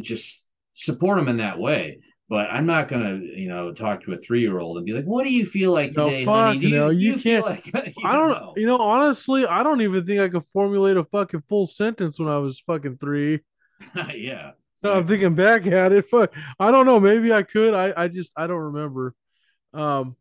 C: just support them in that way. But I'm not gonna, you know, talk to a three year old and be like, "What do you feel like
D: No,
C: today,
D: fuck
C: honey? Do you,
D: no, you
C: you
D: can't-
C: like you
D: I don't
C: know?"
D: you know, honestly, I don't even think I could formulate a fucking full sentence when I was fucking three.
C: yeah.
D: No, I'm thinking back at it. Fuck, I don't know. Maybe I could. I, I just I don't remember. Um,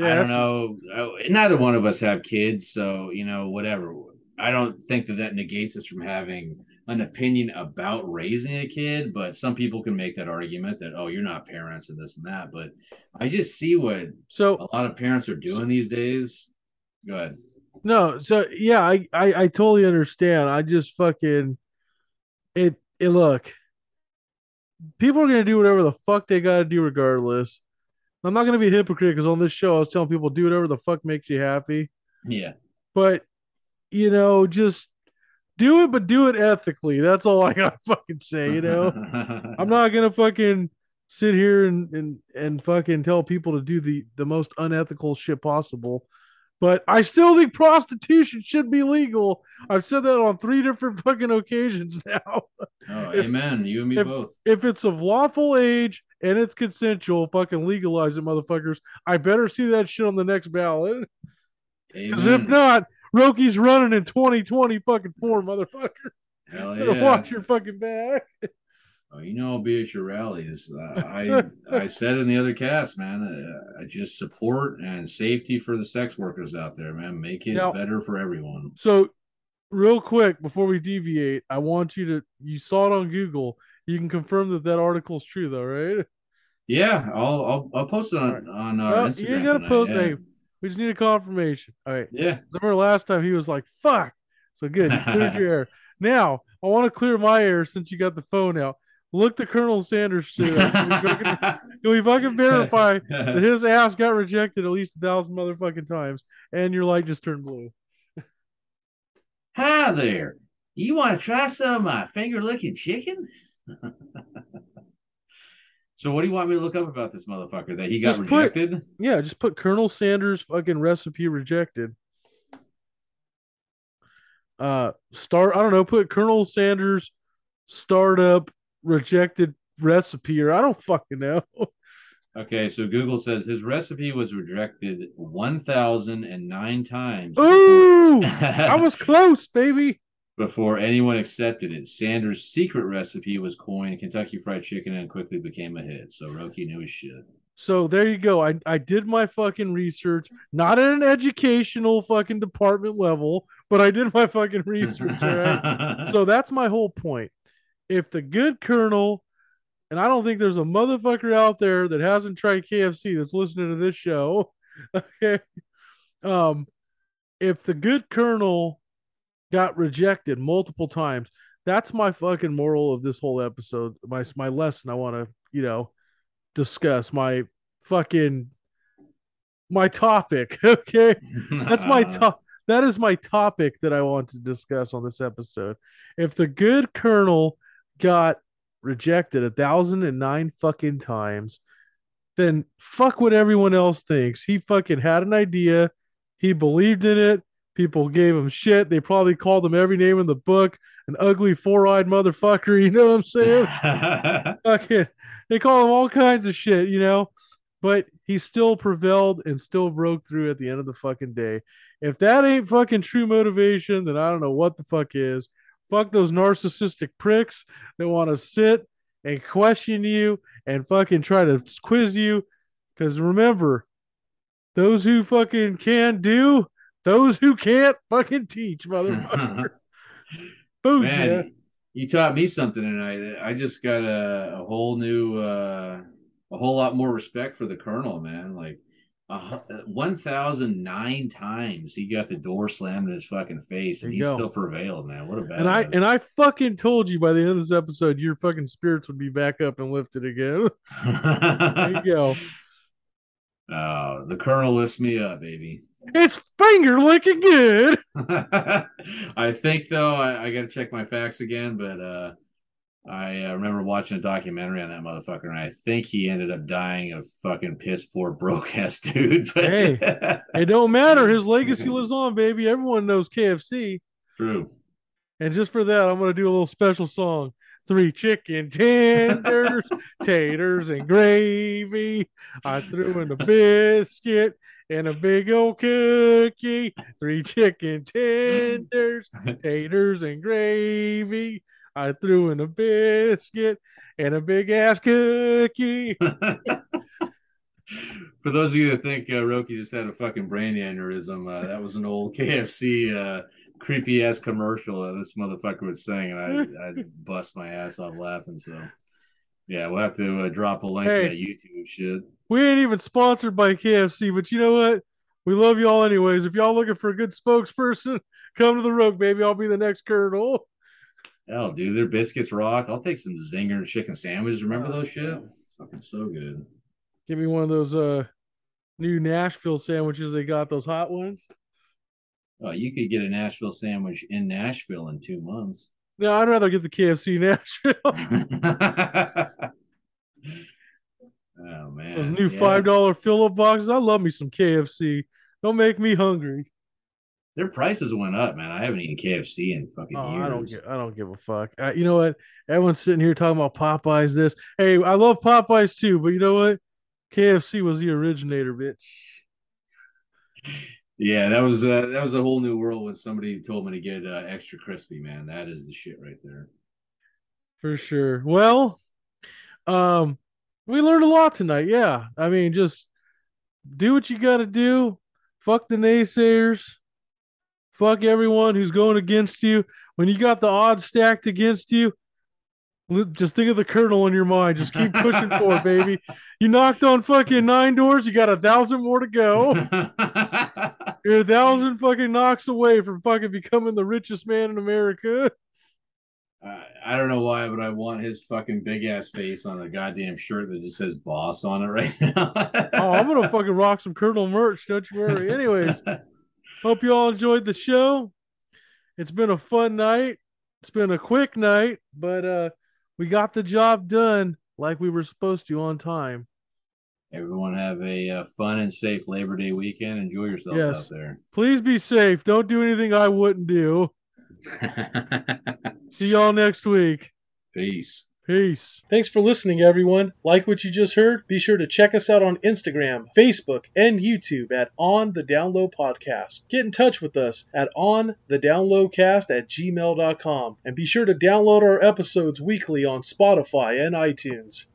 C: I don't know. Uh, Neither one of us have kids, so you know, whatever. I don't think that that negates us from having an opinion about raising a kid, but some people can make that argument that oh, you're not parents and this and that. But I just see what
D: So
C: a lot of parents are doing these days. Go ahead.
D: no, so yeah, I, I I totally understand. I just fucking it. It look, people are gonna do whatever the fuck they gotta do regardless. I'm not gonna be a hypocrite because on this show I was telling people do whatever the fuck makes you happy.
C: Yeah.
D: but you know, just do it, but do it ethically. That's all I gotta fucking say. You know, I'm not gonna fucking sit here and and and fucking tell people to do the the most unethical shit possible. But I still think prostitution should be legal. I've said that on three different fucking occasions now.
C: Oh,
D: If-
C: amen. You and me
D: if-
C: both.
D: If it's of lawful age and it's consensual, fucking legalize it, motherfuckers. I better see that shit on the next ballot. Because if not, Roki's running in 2020 fucking four, motherfucker.
C: Hell yeah.
D: watch your fucking back.
C: Oh, you know, I'll be at your rallies. Uh, I I said in the other cast, man. Uh, I just support and safety for the sex workers out there, man. Make it
D: Now-
C: better for everyone.
D: So, real quick before we deviate, I want you to. You saw it on Google. You can confirm that that article is true, though, right?
C: Yeah, I'll I'll, I'll post it on
D: Alright.
C: on our
D: Well,
C: Instagram.
D: you gotta
C: tonight,
D: post-
C: yeah.
D: hey. We just need a confirmation. All right.
C: Yeah.
D: Remember last time he was like, "Fuck." So good, you cleared your air. Now I want to clear my air since you got the phone out. Look the Colonel Sanders shit up. Can we fucking, can we fucking verify that his ass got rejected at least a thousand motherfucking times, and your light just turned blue.
C: Hi there. You want to try some uh, of my finger licking chicken? So what do you want me to look up about this motherfucker? That he got
D: Just put-
C: rejected?
D: Yeah, just put Colonel Sanders fucking recipe rejected. Uh, start. I don't know. Put Colonel Sanders startup rejected recipe, or I don't fucking know.
C: Okay, so Google says his recipe was rejected 1,009 times
D: Ooh, I was close, baby.
C: Before anyone accepted it. Sanders' secret recipe was coined Kentucky Fried Chicken and quickly became a hit. So Roki knew his shit.
D: So there you go. I I did my fucking research, not at an educational fucking department level, but I did my fucking research. Right. so that's my whole point. If the good colonel, and I don't think there's a motherfucker out there that hasn't tried KFC that's listening to this show, okay. Um, if the good colonel got rejected multiple times, that's my fucking moral of this whole episode. My my lesson I want to you know discuss. My fucking my topic. Okay. That's my top. That is my topic that I want to discuss on this episode. If the good colonel got rejected a thousand and nine fucking times, then fuck what everyone else thinks. He fucking had an idea. He believed in it. People gave him shit. They probably called him every name in the book, an ugly four-eyed motherfucker. You know what I'm saying? fucking they call him all kinds of shit, you know. But he still prevailed and still broke through at the end of the fucking day. If that ain't fucking true motivation, then I don't know what the fuck is. Fuck those narcissistic pricks that want to sit and question you and fucking try to quiz you. Because remember, those who fucking can do, those who can't fucking teach, motherfucker.
C: Man, you taught me something tonight. I just got a, a whole new, uh, a whole lot more respect for the colonel, man. Like, uh, 1,009 times he got the door slammed in his fucking face, and he
D: go.
C: still prevailed, man. What a bad.
D: And I and I fucking told you by the end of this episode, your fucking spirits would be back up and lifted again. there you go.
C: oh, the colonel lifts me up, baby.
D: It's finger licking good.
C: I think though I, I got to check my facts again, but uh, I uh, remember watching a documentary on that motherfucker, and I think he ended up dying of fucking piss poor broke ass dude. But
D: Hey. It don't matter. His legacy lives on, baby. Everyone knows KFC.
C: true.
D: And just for that, I'm gonna do a little special song. Three chicken tenders, taters, and gravy. I threw in a biscuit and a big old cookie. Three chicken tenders, taters, and gravy. I threw in a biscuit and a big ass cookie.
C: For those of you that think uh, Roki just had a fucking brain aneurysm, uh, that was an old KFC uh, creepy ass commercial that this motherfucker was saying, and I I bust my ass off laughing. So yeah, we'll have to uh, drop a link
D: Hey.
C: to that YouTube shit.
D: We ain't even sponsored by KFC, but you know what? We love y'all anyways. If y'all looking for a good spokesperson, come to the Rogue, baby. I'll be the next Colonel.
C: Hell, dude, their biscuits rock. I'll take some zinger chicken sandwiches. Remember
D: Oh,
C: those shit?
D: yeah.
C: Fucking so good.
D: Give me one of those uh new Nashville sandwiches they got, those hot ones.
C: Oh, you could get a Nashville sandwich in Nashville in two months.
D: No, I'd rather get the KFC Nashville.
C: oh man,
D: those new
C: Yeah.
D: five dollar fill up boxes. I love me some KFC. Don't make me hungry.
C: Their prices went up, man. I haven't eaten KFC in fucking
D: Oh,
C: years.
D: I don't give, I don't give a fuck. Uh, you know what? Everyone's sitting here talking about Popeyes. This, hey, I love Popeyes too, but you know what? KFC was the originator, bitch.
C: Yeah, that was uh, that was a whole new world when somebody told me to get uh, extra crispy, man. That is the shit right there.
D: For sure. Well, um, we learned a lot tonight. Yeah. I mean, just do what you got to do. Fuck the naysayers. Fuck everyone who's going against you. When you got the odds stacked against you, just think of the colonel in your mind. Just keep pushing forward, baby. You knocked on fucking nine doors. You got a thousand more to go. You're a thousand fucking knocks away from fucking becoming the richest man in America.
C: I I don't know why, but I want his fucking big ass face on a goddamn shirt that just says "boss" on it right now.
D: Oh, I'm gonna fucking rock some Colonel merch. Don't you worry. Anyways, hope you all enjoyed the show. It's been a fun night. It's been a quick night, but uh, we got the job done.
E: like we were supposed to on time.
C: Everyone have a uh, fun and safe Labor Day weekend. Enjoy yourselves
E: Yes.
C: out there.
E: Please be safe. Don't do anything I wouldn't do. See y'all next week.
C: Peace.
E: Peace.
D: Thanks for listening, everyone. Like what you just heard? Be sure to check us out on Instagram, Facebook, and YouTube at On the Download Podcast. Get in touch with us at On the Downloadcast at gmail.com. And be sure to download our episodes weekly on Spotify and iTunes.